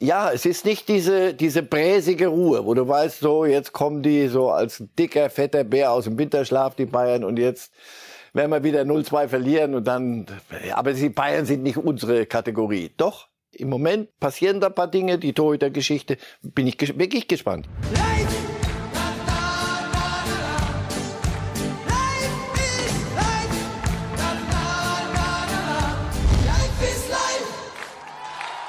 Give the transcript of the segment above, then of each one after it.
Ja, es ist nicht diese, diese bräsige Ruhe, wo du weißt, so, jetzt kommen die so als dicker, fetter Bär aus dem Winterschlaf, die Bayern, und jetzt werden wir wieder 0-2 verlieren und dann, aber die Bayern sind nicht unsere Kategorie. Doch, im Moment passieren da ein paar Dinge, die Torhüter-Geschichte, bin ich ges wirklich gespannt. Leid!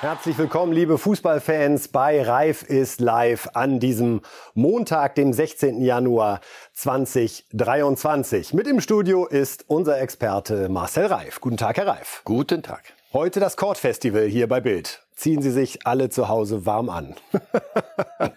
Herzlich willkommen, liebe Fußballfans, bei Reif ist live an diesem Montag, dem 16. Januar 2023. Mit im Studio ist unser Experte Marcel Reif. Guten Tag, Herr Reif. Guten Tag. Heute das Court Festival hier bei Bild ziehen Sie sich alle zu Hause warm an.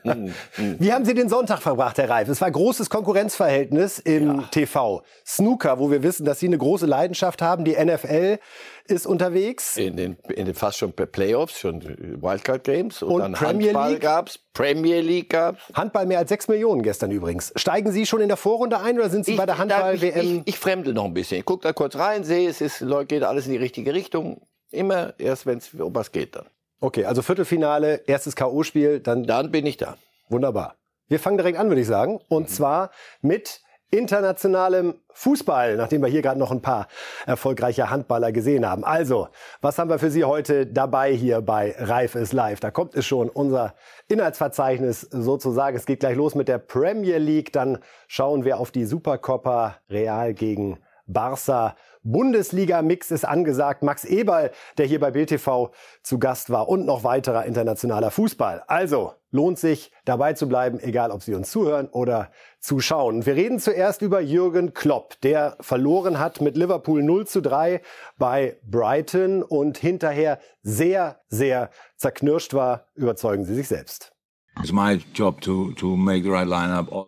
Wie haben Sie den Sonntag verbracht, Herr Reif? Es war großes Konkurrenzverhältnis im ja. TV. Snooker, wo wir wissen, dass Sie eine große Leidenschaft haben. Die NFL ist unterwegs. In den, in den fast schon Playoffs, schon Wildcard Games. Und, und dann Premier Handball League gab's, Premier League gab's. Handball mehr als sechs Millionen gestern übrigens. Steigen Sie schon in der Vorrunde ein oder sind Sie ich, bei der Handball-WM? Ich, ich, ich fremdel noch ein bisschen. Ich gucke da kurz rein, sehe, es ist, geht alles in die richtige Richtung. Immer erst, wenn es um was geht dann. Okay, also Viertelfinale, erstes K.O.-Spiel, dann. Dann bin ich da. Wunderbar. Wir fangen direkt an, würde ich sagen. Und mhm. zwar mit internationalem Fußball, nachdem wir hier gerade noch ein paar erfolgreiche Handballer gesehen haben. Also, was haben wir für Sie heute dabei hier bei Reif ist live? Da kommt es schon, unser Inhaltsverzeichnis sozusagen. Es geht gleich los mit der Premier League. Dann schauen wir auf die Supercoppa Real gegen Barca Bundesliga-Mix ist angesagt. Max Eberl, der hier bei BTV zu Gast war und noch weiterer internationaler Fußball. Also lohnt sich dabei zu bleiben, egal ob Sie uns zuhören oder zuschauen. Wir reden zuerst über Jürgen Klopp, der verloren hat mit Liverpool 0 zu 3 bei Brighton und hinterher sehr, sehr zerknirscht war. Überzeugen Sie sich selbst.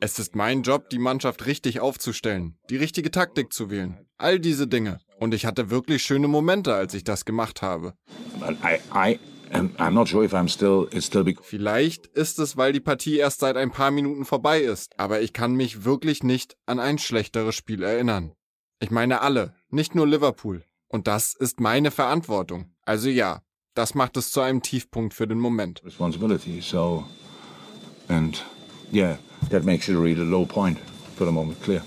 Es ist mein Job, die Mannschaft richtig aufzustellen, die richtige Taktik zu wählen, all diese Dinge. Und ich hatte wirklich schöne Momente, als ich das gemacht habe. Vielleicht ist es, weil die Partie erst seit ein paar Minuten vorbei ist, aber ich kann mich wirklich nicht an ein schlechteres Spiel erinnern. Ich meine alle, nicht nur Liverpool. Und das ist meine Verantwortung. Also ja, das macht es zu einem Tiefpunkt für den Moment. So And yeah, that makes it a really low point for the moment, clear.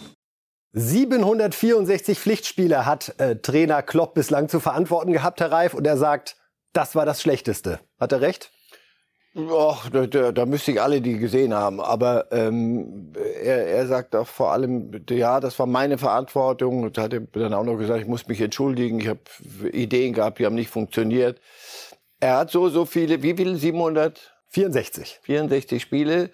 764 Pflichtspiele hat äh, Trainer Klopp bislang zu verantworten gehabt, Herr Reif, und er sagt, das war das Schlechteste. Hat er recht? Och, da, da, da müsste ich alle die gesehen haben. Aber ähm, er, er sagt auch vor allem, ja, das war meine Verantwortung. Und hat dann auch noch gesagt, ich muss mich entschuldigen. Ich habe Ideen gehabt, die haben nicht funktioniert. Er hat so, so viele, wie viele? 700? 64. 64 Spiele.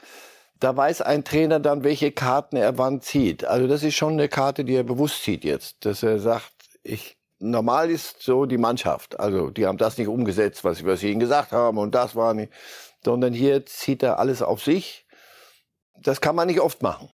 Da weiß ein Trainer dann, welche Karten er wann zieht. Also das ist schon eine Karte, die er bewusst zieht jetzt. Dass er sagt, ich, normal ist so die Mannschaft. Also die haben das nicht umgesetzt, was, was sie ihnen gesagt haben und das war nicht. Sondern hier zieht er alles auf sich. Das kann man nicht oft machen.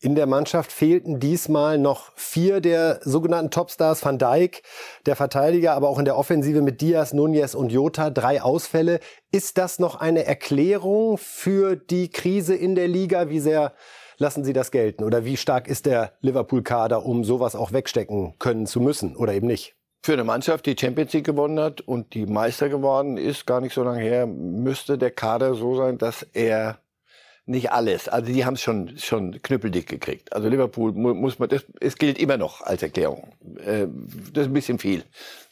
In der Mannschaft fehlten diesmal noch vier der sogenannten Topstars. Van Dijk, der Verteidiger, aber auch in der Offensive mit Diaz, Nunez und Jota. Drei Ausfälle. Ist das noch eine Erklärung für die Krise in der Liga? Wie sehr lassen Sie das gelten? Oder wie stark ist der Liverpool-Kader, um sowas auch wegstecken können zu müssen oder eben nicht? Für eine Mannschaft, die Champions League gewonnen hat und die Meister geworden ist, gar nicht so lange her, müsste der Kader so sein, dass er nicht alles. Also die haben es schon schon knüppeldick gekriegt. Also Liverpool muss man, das es gilt immer noch als Erklärung. Äh, das ist ein bisschen viel.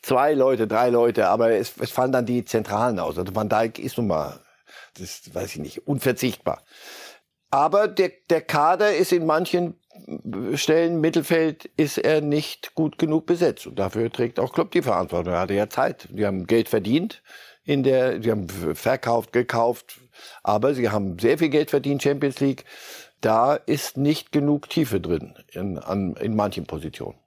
Zwei Leute, drei Leute, aber es, es fallen dann die Zentralen aus. Also Van Dijk ist nun mal, das weiß ich nicht, unverzichtbar. Aber der, der Kader ist in manchen Stellen Mittelfeld ist er nicht gut genug besetzt und dafür trägt auch Klopp die Verantwortung. Er hatte ja Zeit. Die haben Geld verdient in der, sie haben verkauft, gekauft, aber sie haben sehr viel Geld verdient, Champions League. Da ist nicht genug Tiefe drin in, an, in manchen Positionen.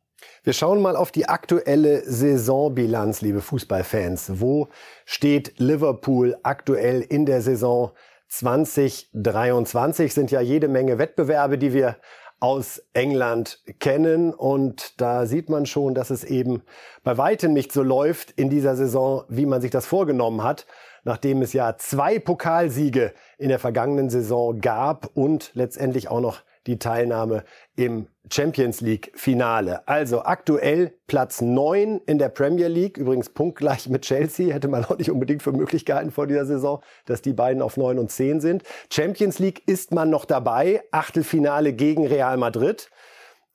Wir schauen mal auf die aktuelle Saisonbilanz, liebe Fußballfans. Wo steht Liverpool aktuell in der Saison 2023? Sind ja jede Menge Wettbewerbe, die wir aus England kennen. Und da sieht man schon, dass es eben bei weitem nicht so läuft in dieser Saison, wie man sich das vorgenommen hat, nachdem es ja zwei Pokalsiege in der vergangenen Saison gab und letztendlich auch noch die Teilnahme im Champions League Finale. Also aktuell Platz 9 in der Premier League, übrigens punktgleich mit Chelsea, hätte man auch nicht unbedingt für möglich gehalten vor dieser Saison, dass die beiden auf 9 und 10 sind. Champions League ist man noch dabei, Achtelfinale gegen Real Madrid.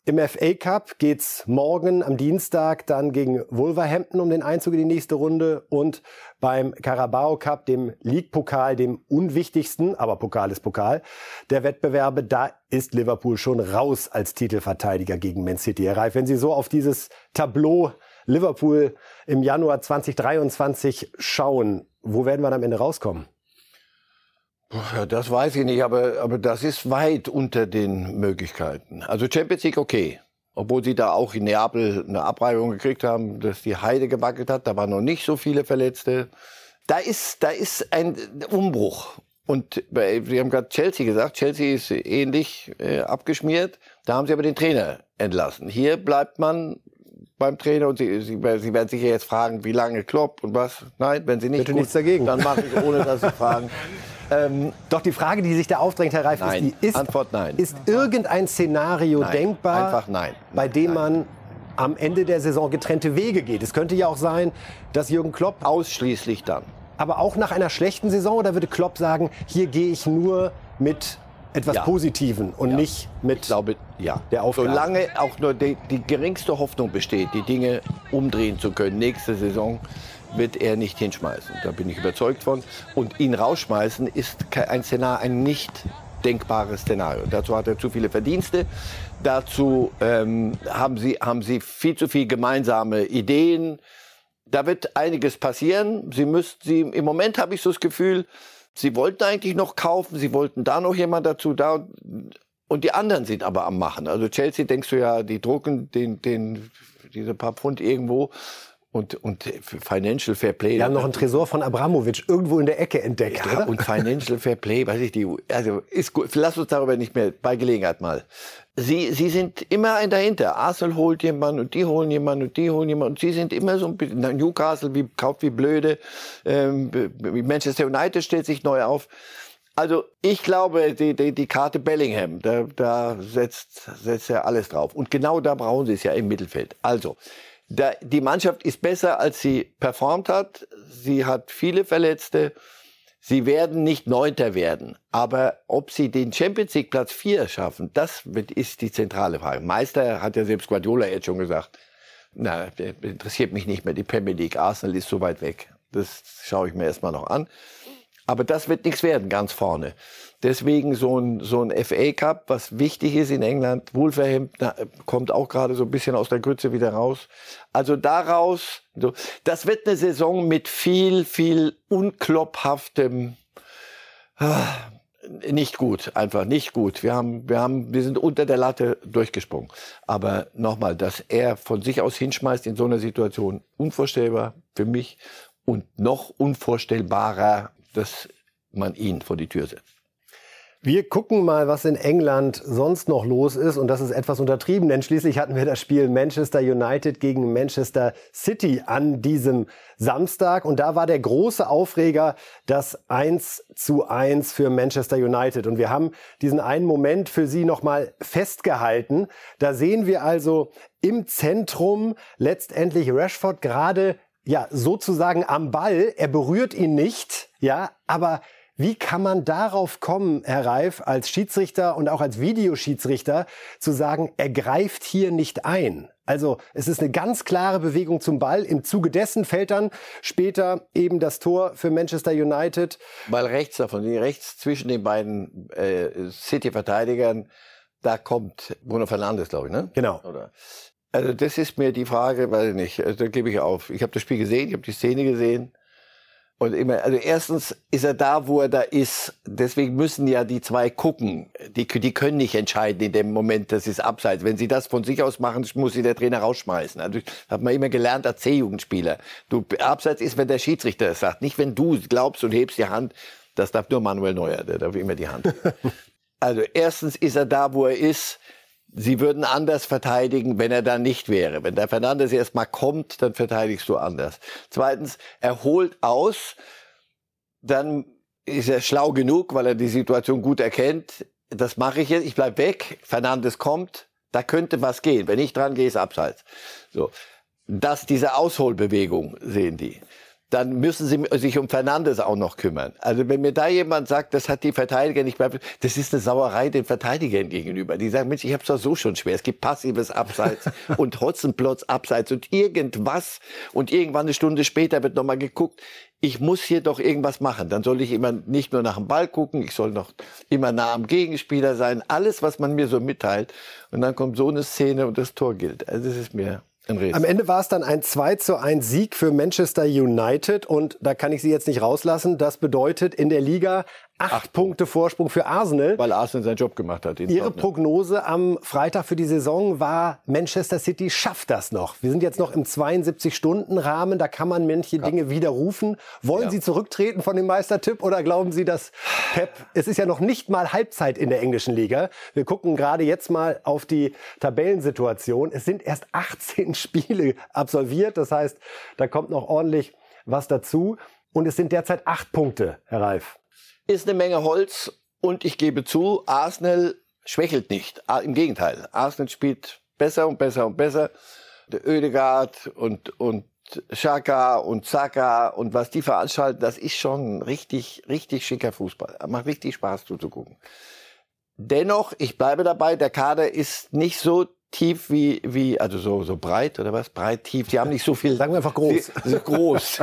Im FA Cup geht's morgen am Dienstag dann gegen Wolverhampton um den Einzug in die nächste Runde und beim Carabao Cup, dem League-Pokal, dem unwichtigsten, aber Pokal ist Pokal, der Wettbewerbe, da ist Liverpool schon raus als Titelverteidiger gegen Man City. Herr Reif, wenn Sie so auf dieses Tableau Liverpool im Januar 2023 schauen, wo werden wir am Ende rauskommen? Das weiß ich nicht, aber, aber das ist weit unter den Möglichkeiten. Also Champions League okay. Obwohl sie da auch in Neapel eine Abreibung gekriegt haben, dass die Heide gewackelt hat. Da waren noch nicht so viele Verletzte. Da ist, da ist ein Umbruch. Und wir haben gerade Chelsea gesagt, Chelsea ist ähnlich äh, abgeschmiert. Da haben sie aber den Trainer entlassen. Hier bleibt man beim Trainer und Sie, Sie, Sie werden sicher jetzt fragen, wie lange Klopp und was. Nein, wenn Sie nicht Bitte gut, nichts dagegen. dann mache ich ohne, dass Sie fragen. Ähm, Doch die Frage, die sich da aufdrängt, Herr Reif, Nein. ist, die, ist, Antwort nein. ist irgendein Szenario Nein. denkbar, Einfach nein. bei dem man am Ende der Saison getrennte Wege geht? Es könnte ja auch sein, dass Jürgen Klopp, Ausschließlich dann. aber auch nach einer schlechten Saison, oder würde Klopp sagen, hier gehe ich nur mit etwas Ja. Positiven und Ja. nicht mit Ich glaube, ja. der Aufgabe. Solange auch nur die, die geringste Hoffnung besteht, die Dinge umdrehen zu können, nächste Saison wird er nicht hinschmeißen. Da bin ich überzeugt von. Und ihn rausschmeißen ist ein Szenario, ein nicht denkbares Szenario. Dazu hat er zu viele Verdienste. Dazu ähm, haben, sie, haben sie viel zu viel gemeinsame Ideen. Da wird einiges passieren. Sie müssten, sie, im Moment habe ich so das Gefühl, sie wollten eigentlich noch kaufen, sie wollten da noch jemand dazu, da und die anderen sind aber am Machen. Also Chelsea denkst du ja, die drucken den, den, diese paar Pfund irgendwo und, und Financial Fair Play. Wir haben noch einen Tresor von Abramovic irgendwo in der Ecke entdeckt, Ja, oder? und Financial Fair Play, weiß ich, die, also ist gut. Lass uns darüber nicht mehr bei Gelegenheit mal. Sie, sie sind immer ein dahinter. Arsenal holt jemanden und die holen jemanden und die holen jemanden und sie sind immer so ein bisschen, Newcastle wie, kauft wie blöde, ähm, Manchester United stellt sich neu auf. Also ich glaube, die, die, die Karte Bellingham, da, da setzt, setzt er alles drauf. Und genau da brauchen sie es ja im Mittelfeld. Also, da, die Mannschaft ist besser, als sie performt hat. Sie hat viele Verletzte. Sie werden nicht Neunter werden. Aber ob sie den Champions League Platz 4 schaffen, das ist die zentrale Frage. Meister hat ja selbst Guardiola jetzt schon gesagt. Na, interessiert mich nicht mehr. Die Premier League, Arsenal ist so weit weg. Das schaue ich mir erstmal noch an. Aber das wird nichts werden, ganz vorne. Deswegen so ein, so ein FA Cup, was wichtig ist in England. Wolverhampton äh, kommt auch gerade so ein bisschen aus der Grütze wieder raus. Also daraus, so, das wird eine Saison mit viel, viel unklopphaftem, ah, nicht gut, einfach nicht gut. Wir haben, wir haben, wir sind unter der Latte durchgesprungen. Aber nochmal, dass er von sich aus hinschmeißt in so einer Situation, unvorstellbar für mich und noch unvorstellbarer, dass man ihn vor die Tür setzt. Wir gucken mal, was in England sonst noch los ist. Und das ist etwas untertrieben, denn schließlich hatten wir das Spiel Manchester United gegen Manchester City an diesem Samstag. Und da war der große Aufreger das 1 zu 1 für Manchester United. Und wir haben diesen einen Moment für Sie nochmal festgehalten. Da sehen wir also im Zentrum letztendlich Rashford gerade ja, sozusagen am Ball. Er berührt ihn nicht, ja, aber wie kann man darauf kommen, Herr Reif, als Schiedsrichter und auch als Videoschiedsrichter zu sagen, er greift hier nicht ein? Also es ist eine ganz klare Bewegung zum Ball. Im Zuge dessen fällt dann später eben das Tor für Manchester United. Weil rechts davon, rechts zwischen den beiden äh, City-Verteidigern, da kommt Bruno Fernandes, glaube ich, ne? Genau. Oder? Also das ist mir die Frage, weiß ich nicht, also, da gebe ich auf. Ich habe das Spiel gesehen, ich habe die Szene gesehen. Und immer, also erstens ist er da, wo er da ist. Deswegen müssen ja die zwei gucken. Die, die können nicht entscheiden in dem Moment, das ist abseits. Wenn sie das von sich aus machen, muss sie der Trainer rausschmeißen. Also hat man immer gelernt als C-Jugendspieler. Du, abseits ist, wenn der Schiedsrichter es sagt. Nicht, wenn du glaubst und hebst die Hand. Das darf nur Manuel Neuer, der darf immer die Hand. Also erstens ist er da, wo er ist. Sie würden anders verteidigen, wenn er da nicht wäre. Wenn der Fernandes erst mal kommt, dann verteidigst du anders. Zweitens, er holt aus, dann ist er schlau genug, weil er die Situation gut erkennt. das mache ich jetzt, ich bleib weg, Fernandes kommt, da könnte was gehen. Wenn ich dran gehe, ist abseits. So. Dass diese Ausholbewegung sehen die dann müssen sie sich um Fernandes auch noch kümmern. Also wenn mir da jemand sagt, das hat die Verteidiger nicht beim, das ist eine Sauerei den Verteidigern gegenüber. Die sagen, Mensch, ich hab's doch so schon schwer. Es gibt passives Abseits und Hotzenplotz Abseits und irgendwas und irgendwann eine Stunde später wird nochmal geguckt. Ich muss hier doch irgendwas machen. Dann soll ich immer nicht nur nach dem Ball gucken, ich soll noch immer nah am Gegenspieler sein. Alles, was man mir so mitteilt. Und dann kommt so eine Szene und das Tor gilt. Also das ist mir am Ende war es dann ein 2 zu 1 Sieg für Manchester United und da kann ich Sie jetzt nicht rauslassen. Das bedeutet in der Liga Acht, Acht Punkte Vorsprung für Arsenal. Weil Arsenal seinen Job gemacht hat. Ihre Prognose am Freitag für die Saison war, Manchester City schafft das noch. Wir sind jetzt noch im 72-Stunden-Rahmen, da kann man manche ja. Dinge widerrufen. Wollen ja. Sie zurücktreten von dem Meistertipp oder glauben Sie, dass Pep, es ist ja noch nicht mal Halbzeit in der englischen Liga. Wir gucken gerade jetzt mal auf die Tabellensituation. Es sind erst 18 Spiele absolviert, das heißt, da kommt noch ordentlich was dazu. Und es sind derzeit acht Punkte, Herr Reif ist eine Menge Holz und ich gebe zu, Arsenal schwächelt nicht. Im Gegenteil, Arsenal spielt besser und besser und besser. Der Oedegaard und, und Xhaka und Zaka und was die veranstalten, das ist schon richtig, richtig schicker Fußball. Macht richtig Spaß zuzugucken. Dennoch, ich bleibe dabei, der Kader ist nicht so tief wie, wie, also so, so breit oder was? Breit, tief. Die haben nicht so viel. Sagen wir einfach groß. Sie, groß.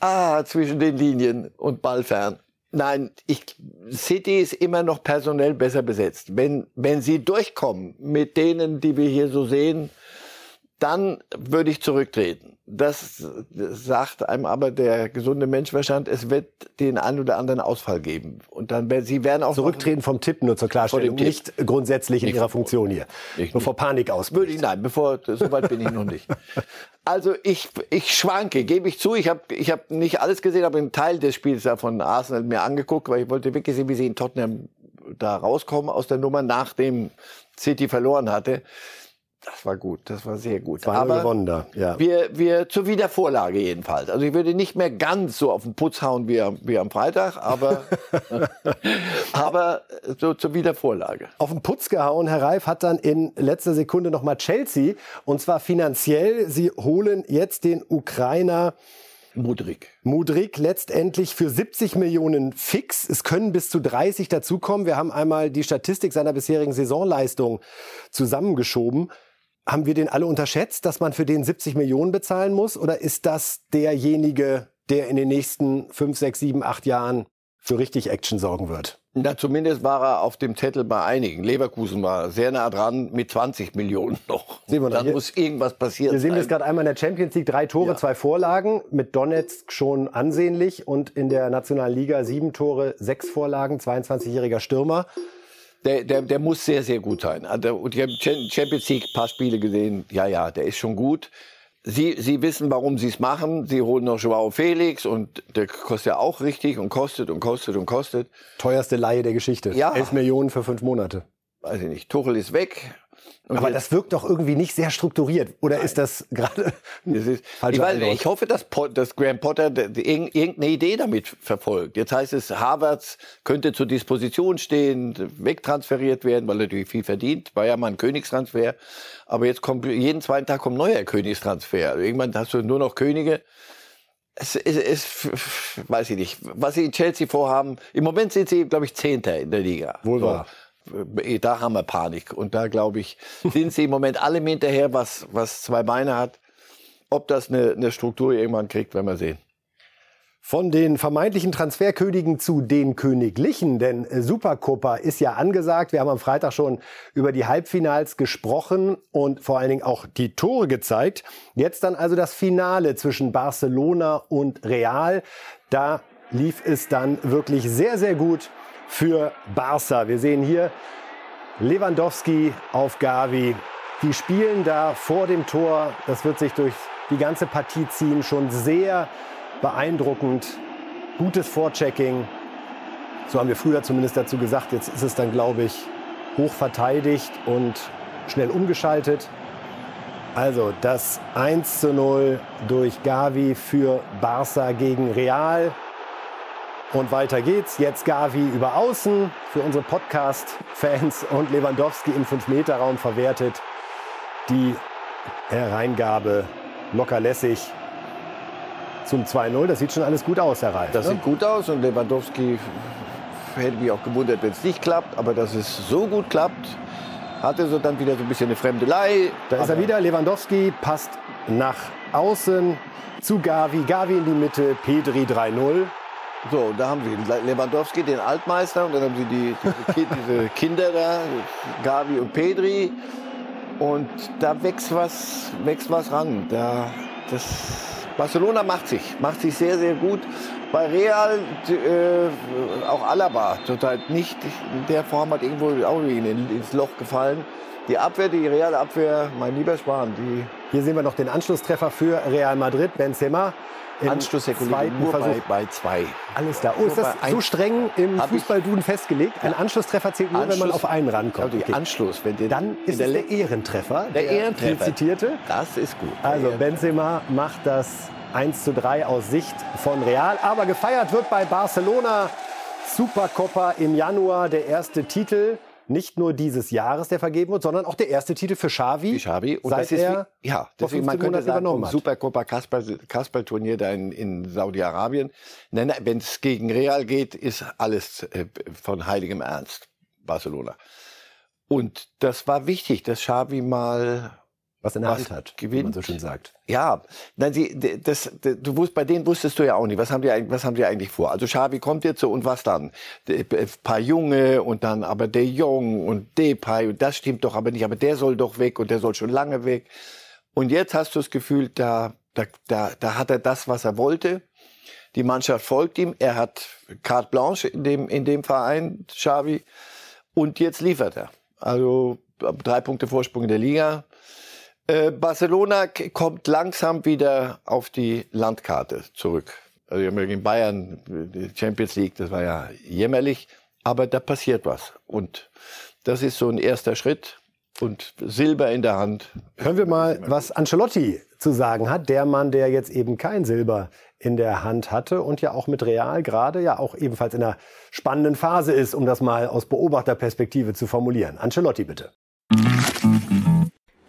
ah, zwischen den Linien und ballfern. Nein, ich, City ist immer noch personell besser besetzt. Wenn, wenn sie durchkommen mit denen, die wir hier so sehen, dann würde ich zurücktreten. Das sagt einem aber der gesunde Menschverstand, es wird den einen oder anderen Ausfall geben. Und dann sie werden auch zurücktreten vom Tipp nur zur Klarstellung, nicht grundsätzlich in nicht ihrer Funktion hier, nicht, bevor Panik ausbricht. Nein, bevor soweit bin ich noch nicht. Also ich ich schwanke, gebe ich zu. Ich habe ich habe nicht alles gesehen, aber einen Teil des Spiels da von Arsenal mir angeguckt, weil ich wollte wirklich sehen, wie sie in Tottenham da rauskommen aus der Nummer, nachdem City verloren hatte. Das war gut, das war sehr gut. War Aber gewonnen da, ja. Wir, wir zur Wiedervorlage jedenfalls. Also ich würde nicht mehr ganz so auf den Putz hauen wie, wie am Freitag, aber, aber so zur Wiedervorlage. Auf den Putz gehauen, Herr Reif hat dann in letzter Sekunde nochmal Chelsea und zwar finanziell. Sie holen jetzt den Ukrainer Mudrik. Mudrik letztendlich für 70 Millionen fix. Es können bis zu 30 dazukommen. Wir haben einmal die Statistik seiner bisherigen Saisonleistung zusammengeschoben. Haben wir den alle unterschätzt, dass man für den 70 Millionen bezahlen muss? Oder ist das derjenige, der in den nächsten 5, 6, 7, 8 Jahren für richtig Action sorgen wird? Na, zumindest war er auf dem Zettel bei einigen. Leverkusen war sehr nah dran mit 20 Millionen noch. Sehen wir Dann hier, muss irgendwas passieren. Wir sehen das gerade einmal in der Champions League. Drei Tore, ja. zwei Vorlagen. Mit Donetsk schon ansehnlich. Und in der Nationalen Liga sieben Tore, sechs Vorlagen. 22-jähriger Stürmer. Der, der, der muss sehr, sehr gut sein. Also, und ich habe Champions League ein paar Spiele gesehen. Ja, ja, der ist schon gut. Sie, Sie wissen, warum Sie es machen. Sie holen noch Joao Felix und der kostet ja auch richtig und kostet und kostet und kostet. Teuerste Laie der Geschichte. Ja. 11 Millionen für fünf Monate. Weiß ich nicht. Tuchel ist weg. Und Aber das wirkt doch irgendwie nicht sehr strukturiert. Oder Nein. ist das gerade ich, ich hoffe, dass, Pot, dass Graham Potter irgendeine Idee damit verfolgt. Jetzt heißt es, Harvards könnte zur Disposition stehen, wegtransferiert werden, weil er natürlich viel verdient. War ja mal ein Königstransfer. Aber jetzt kommt jeden zweiten Tag kommt ein neuer Königstransfer. Also irgendwann hast du nur noch Könige. Es, es, es, weiß ich nicht, was sie in Chelsea vorhaben. Im Moment sind sie, glaube ich, Zehnter in der Liga. Wohl wahr. So. Äh, da haben wir Panik. Und da, glaube ich, sind sie im Moment alle hinterher, was, was zwei Beine hat. Ob das eine, eine Struktur irgendwann kriegt, werden wir sehen. Von den vermeintlichen Transferkönigen zu den Königlichen, denn Supercopa ist ja angesagt. Wir haben am Freitag schon über die Halbfinals gesprochen und vor allen Dingen auch die Tore gezeigt. Jetzt dann also das Finale zwischen Barcelona und Real. Da lief es dann wirklich sehr, sehr gut für Barca. Wir sehen hier Lewandowski auf Gavi. Die spielen da vor dem Tor. Das wird sich durch die ganze Partie ziehen. Schon sehr beeindruckend. Gutes Vorchecking. So haben wir früher zumindest dazu gesagt. Jetzt ist es dann, glaube ich, hoch verteidigt und schnell umgeschaltet. Also das 1 zu 0 durch Gavi für Barca gegen Real. Und weiter geht's. Jetzt Gavi über Außen für unsere Podcast-Fans und Lewandowski im 5-Meter-Raum verwertet. Die Hereingabe locker lässig zum 2-0. Das sieht schon alles gut aus, Herr Reif. Das ne? sieht gut aus und Lewandowski hätte mich auch gewundert, wenn es nicht klappt. Aber dass es so gut klappt, hatte so dann wieder so ein bisschen eine Fremdelei. Da ist er wieder. Lewandowski passt nach außen zu Gavi. Gavi in die Mitte. Pedri 3-0. So, da haben sie Lewandowski, den Altmeister, und dann haben sie die, diese, Ki- diese Kinder da, Gavi und Pedri. Und da wächst was, wächst was ran. Da, das, Barcelona macht sich, macht sich sehr, sehr gut. Bei Real äh, auch Alaba total nicht in der Form hat irgendwo auch in, ins Loch gefallen. Die Abwehr, die Real Abwehr, mein lieber Schwan, die Hier sehen wir noch den Anschlusstreffer für Real Madrid. Benzema. im Anschluss der zweiten nur Versuch. bei, bei zwei. Alles klar. Oh, ist das so streng im Fußballduden festgelegt? Ein Anschlusstreffer zählt nur, wenn man Anschluss- auf einen rankommt. Okay. Anschluss, wenn der Dann ist der der Ehrentreffer. Der Ehrentreffer. viel zitierte. Das ist gut. Also Der Benzema macht das 1 zu 3 aus Sicht von Real. Aber gefeiert wird bei Barcelona Supercopa im Januar der erste Titel. Nicht nur dieses Jahres, der vergeben wird, sondern auch der erste Titel für Xavi. Wie Xavi. Und seit das ist er wie, ja, deswegen man 15 könnte Monaten sagen. Supercopa Kasper- Kasperl-Turnier da in, in Saudi-Arabien. Wenn es gegen Real geht, ist alles äh, von heiligem Ernst. Barcelona. Und das war wichtig, dass Xavi mal was in der was Hand hat, wie gewinnt. man so schön sagt. Ja, nein, sie, das, du wusst, bei denen wusstest du ja auch nicht, was haben die, eigentlich- was haben die eigentlich vor? Also Xavi kommt jetzt so und was dann? Ein paar Junge und dann aber der Jong und Depay und das stimmt doch aber nicht, aber der soll doch weg und der soll schon lange weg. Und jetzt hast du das Gefühl, da, da, da, da hat er das, was er wollte. Die Mannschaft folgt ihm. Er hat carte blanche in dem, in dem Verein, Xavi. Und jetzt liefert er. Also drei Punkte Vorsprung in der Liga. Äh, Barcelona kommt langsam wieder auf die Landkarte zurück. Also wir haben gegen Bayern die Champions League, das war ja jämmerlich, aber da passiert was. Und das ist so ein erster Schritt. Und Silber in der Hand. Hören wir mal, was Ancelotti zu sagen hat. Der Mann, der jetzt eben kein Silber in der Hand hatte und ja auch mit Real gerade ja auch ebenfalls in einer spannenden Phase ist, um das mal aus Beobachterperspektive zu formulieren. Ancelotti bitte.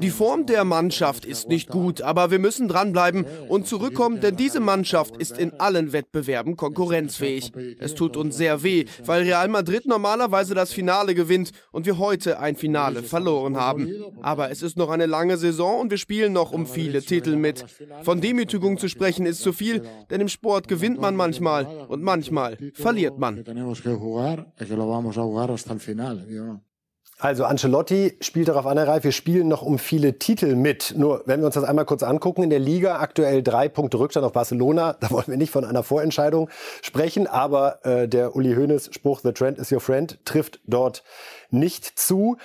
Die Form der Mannschaft ist nicht gut, aber wir müssen dranbleiben und zurückkommen, denn diese Mannschaft ist in allen Wettbewerben konkurrenzfähig. Es tut uns sehr weh, weil Real Madrid normalerweise das Finale gewinnt und wir heute ein Finale verloren haben. Aber es ist noch eine lange Saison und wir spielen noch um viele Titel mit. Von Demütigung zu sprechen ist zu viel, denn im Sport gewinnt man manchmal und manchmal verliert man. Also Ancelotti spielt darauf an, Herr Reif, wir spielen noch um viele Titel mit. Nur wenn wir uns das einmal kurz angucken, in der Liga aktuell drei Punkte Rückstand auf Barcelona. Da wollen wir nicht von einer Vorentscheidung sprechen, aber äh, der Uli Hoeneß Spruch The Trend is your friend trifft dort nicht zu.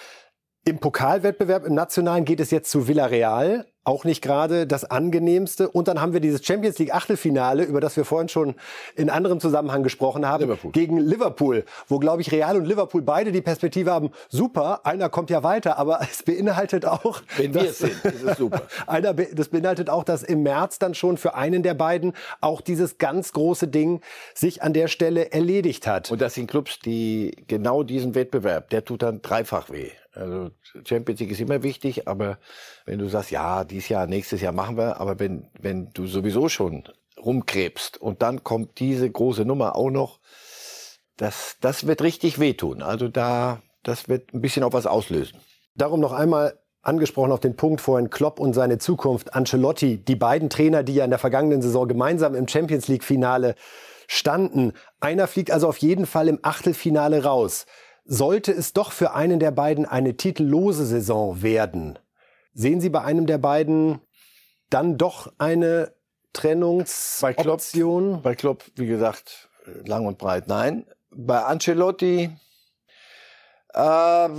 Im Pokalwettbewerb im Nationalen geht es jetzt zu Villarreal. Auch nicht gerade das angenehmste. Und dann haben wir dieses Champions League Achtelfinale, über das wir vorhin schon in anderem Zusammenhang gesprochen haben, Liverpool. gegen Liverpool, wo, glaube ich, Real und Liverpool beide die Perspektive haben, super, einer kommt ja weiter, aber es beinhaltet auch... Wenn wir dass- es sind, ist es super. einer, das beinhaltet auch, dass im März dann schon für einen der beiden auch dieses ganz große Ding sich an der Stelle erledigt hat. Und das sind Clubs, die genau diesen Wettbewerb, der tut dann dreifach weh. Also Champions League ist immer wichtig, aber wenn du sagst, ja, dieses Jahr, nächstes Jahr machen wir, aber wenn, wenn du sowieso schon rumkrebst und dann kommt diese große Nummer auch noch, das, das wird richtig wehtun. Also da, das wird ein bisschen auch was auslösen. Darum noch einmal angesprochen auf den Punkt vorhin Klopp und seine Zukunft, Ancelotti, die beiden Trainer, die ja in der vergangenen Saison gemeinsam im Champions League Finale standen. Einer fliegt also auf jeden Fall im Achtelfinale raus. Sollte es doch für einen der beiden eine titellose Saison werden, sehen Sie bei einem der beiden dann doch eine Trennungsoption? Bei Klopp, wie gesagt, lang und breit nein. Bei Ancelotti, äh,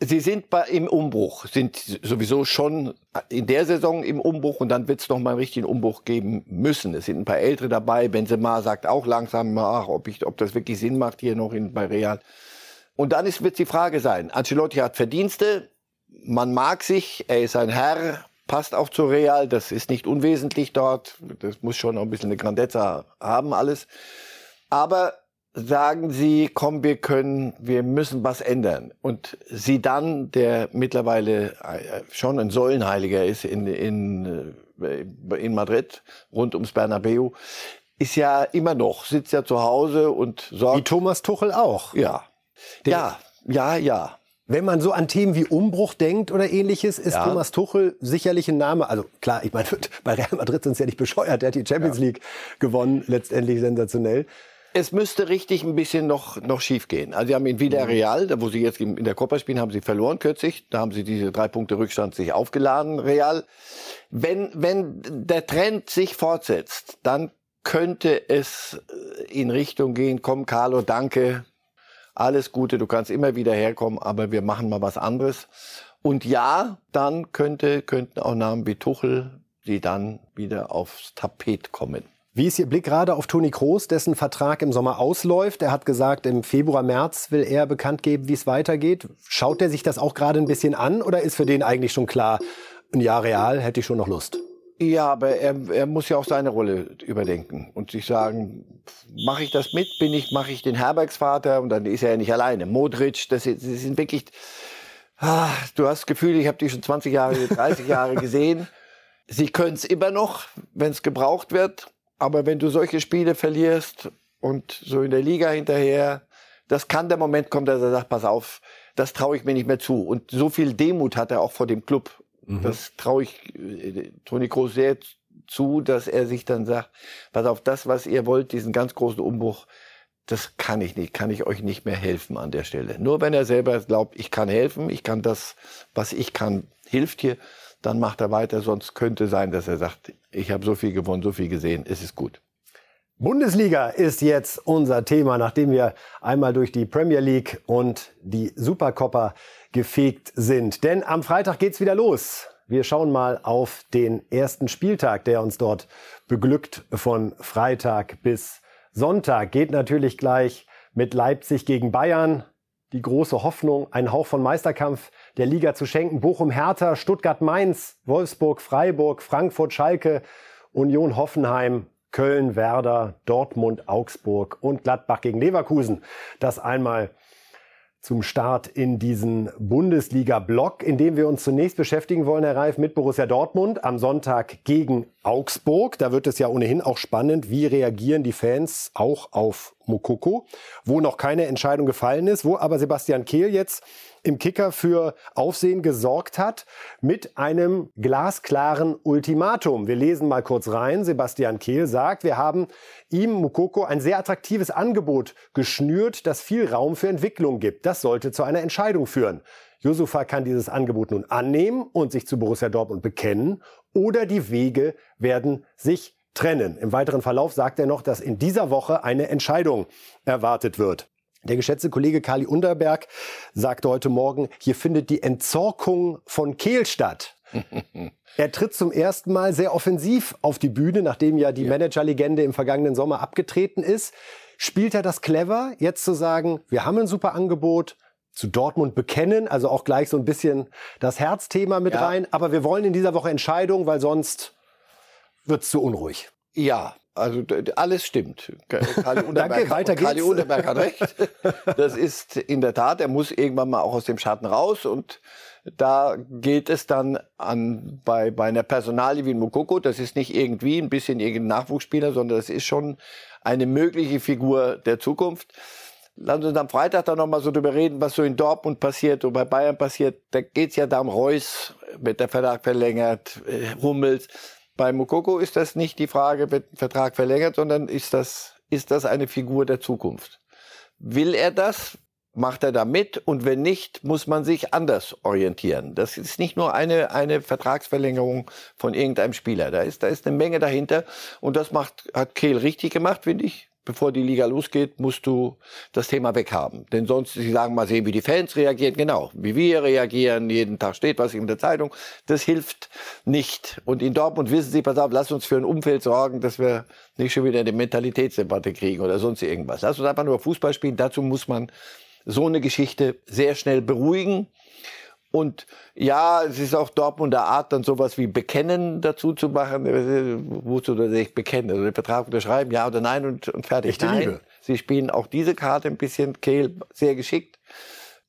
sie sind bei, im Umbruch, sind sowieso schon in der Saison im Umbruch und dann wird es noch mal einen richtigen Umbruch geben müssen. Es sind ein paar Ältere dabei. Benzema sagt auch langsam, ach, ob, ich, ob das wirklich Sinn macht hier noch in, bei Real. Und dann ist, wird die Frage sein, Ancelotti hat Verdienste, man mag sich, er ist ein Herr, passt auch zu Real, das ist nicht unwesentlich dort, das muss schon noch ein bisschen eine Grandezza haben alles. Aber sagen sie, komm, wir können, wir müssen was ändern. Und sie dann, der mittlerweile äh, schon ein Säulenheiliger ist in, in, äh, in Madrid, rund ums Bernabeu, ist ja immer noch, sitzt ja zu Hause und sorgt. Wie Thomas Tuchel auch. Ja. Ja, ja, ja. Wenn man so an Themen wie Umbruch denkt oder ähnliches, ist ja. Thomas Tuchel sicherlich ein Name. Also klar, ich meine, bei Real Madrid sind es ja nicht bescheuert. Der hat die Champions ja. League gewonnen, letztendlich sensationell es müsste richtig ein bisschen noch, noch schief gehen. Also sie haben in Villarreal, da wo sie jetzt in der Copa spielen, haben sie verloren kürzlich. Da haben sie diese drei Punkte Rückstand sich aufgeladen, Real. Wenn, wenn der Trend sich fortsetzt, dann könnte es äh, in Richtung gehen, komm Carlo, danke, alles Gute, du kannst immer wieder herkommen, aber wir machen mal was anderes. Und ja, dann könnte, könnten auch Namen wie Tuchel, die dann wieder aufs Tapet kommen. Wie ist Ihr Blick gerade auf Toni Kroos, dessen Vertrag im Sommer ausläuft? Er hat gesagt, im Februar, März will er bekannt geben, wie es weitergeht. Schaut er sich das auch gerade ein bisschen an oder ist für den eigentlich schon klar, ein Jahr real hätte ich schon noch Lust? Ja, aber er, er muss ja auch seine Rolle überdenken und sich sagen, mache ich das mit, bin ich, mache ich den Herbergsvater und dann ist er ja nicht alleine. Modric, das, das sind wirklich, ah, du hast das Gefühl, ich habe die schon 20 Jahre, 30 Jahre gesehen. Sie können es immer noch, wenn es gebraucht wird. Aber wenn du solche Spiele verlierst und so in der Liga hinterher, das kann der Moment kommen, dass er sagt, pass auf, das traue ich mir nicht mehr zu. Und so viel Demut hat er auch vor dem Club. Mhm. Das traue ich äh, Toni Kroos sehr zu, dass er sich dann sagt, pass auf, das, was ihr wollt, diesen ganz großen Umbruch, das kann ich nicht, kann ich euch nicht mehr helfen an der Stelle. Nur wenn er selber glaubt, ich kann helfen, ich kann das, was ich kann, hilft hier, dann macht er weiter. Sonst könnte sein, dass er sagt, ich habe so viel gewonnen, so viel gesehen, es ist gut. Bundesliga ist jetzt unser Thema, nachdem wir einmal durch die Premier League und die Supercoppa gefegt sind. Denn am Freitag geht's wieder los. Wir schauen mal auf den ersten Spieltag, der uns dort beglückt von Freitag bis Sonntag. Geht natürlich gleich mit Leipzig gegen Bayern. Die große Hoffnung, einen Hauch von Meisterkampf der Liga zu schenken. Bochum, Hertha, Stuttgart, Mainz, Wolfsburg, Freiburg, Frankfurt, Schalke, Union Hoffenheim, Köln, Werder, Dortmund, Augsburg und Gladbach gegen Leverkusen. Das einmal zum Start in diesen Bundesliga-Block, in dem wir uns zunächst beschäftigen wollen, Herr Reif, mit Borussia Dortmund am Sonntag gegen Augsburg. Da wird es ja ohnehin auch spannend, wie reagieren die Fans auch auf Mokoko, wo noch keine Entscheidung gefallen ist, wo aber Sebastian Kehl jetzt im Kicker für Aufsehen gesorgt hat mit einem glasklaren Ultimatum. Wir lesen mal kurz rein. Sebastian Kehl sagt, wir haben ihm, Mukoko, ein sehr attraktives Angebot geschnürt, das viel Raum für Entwicklung gibt. Das sollte zu einer Entscheidung führen. Yusufa kann dieses Angebot nun annehmen und sich zu Borussia Dortmund bekennen oder die Wege werden sich trennen. Im weiteren Verlauf sagt er noch, dass in dieser Woche eine Entscheidung erwartet wird. Der geschätzte Kollege Kali Unterberg sagte heute Morgen, hier findet die Entzorkung von Kehl statt. er tritt zum ersten Mal sehr offensiv auf die Bühne, nachdem ja die ja. Managerlegende im vergangenen Sommer abgetreten ist. Spielt er das clever, jetzt zu sagen, wir haben ein super Angebot, zu Dortmund bekennen, also auch gleich so ein bisschen das Herzthema mit ja. rein, aber wir wollen in dieser Woche Entscheidung, weil sonst wird's zu unruhig. Ja, also alles stimmt. Kali Unterberg, Danke, hat, Kali Unterberg hat recht. Das ist in der Tat, er muss irgendwann mal auch aus dem Schatten raus und da geht es dann an bei, bei einer Personalie wie Mukoko, das ist nicht irgendwie ein bisschen irgendein Nachwuchsspieler, sondern das ist schon eine mögliche Figur der Zukunft. Lass uns am Freitag dann nochmal so drüber reden, was so in Dortmund passiert und bei Bayern passiert. Da geht's ja da um Reus, wird der Vertrag verlängert, äh, Hummels. Bei Mukoko ist das nicht die Frage, wird der Vertrag verlängert, sondern ist das, ist das eine Figur der Zukunft? Will er das? Macht er da mit? Und wenn nicht, muss man sich anders orientieren. Das ist nicht nur eine, eine Vertragsverlängerung von irgendeinem Spieler. Da ist, da ist eine Menge dahinter. Und das macht, hat Kehl richtig gemacht, finde ich bevor die Liga losgeht, musst du das Thema weghaben. Denn sonst, sie sagen mal sehen, wie die Fans reagieren, genau, wie wir reagieren, jeden Tag steht was in der Zeitung, das hilft nicht. Und in Dortmund wissen sie, pass auf, lass uns für ein Umfeld sorgen, dass wir nicht schon wieder eine Mentalitätsdebatte kriegen oder sonst irgendwas. Lass uns einfach nur Fußball spielen, dazu muss man so eine Geschichte sehr schnell beruhigen und ja, es ist auch Dortmunder Art, dann sowas wie Bekennen dazu zu machen. Wozu du sich bekennen? Also den Vertrag unterschreiben, ja oder nein und, und fertig. Echte nein, Liebe. sie spielen auch diese Karte ein bisschen Kehl sehr geschickt.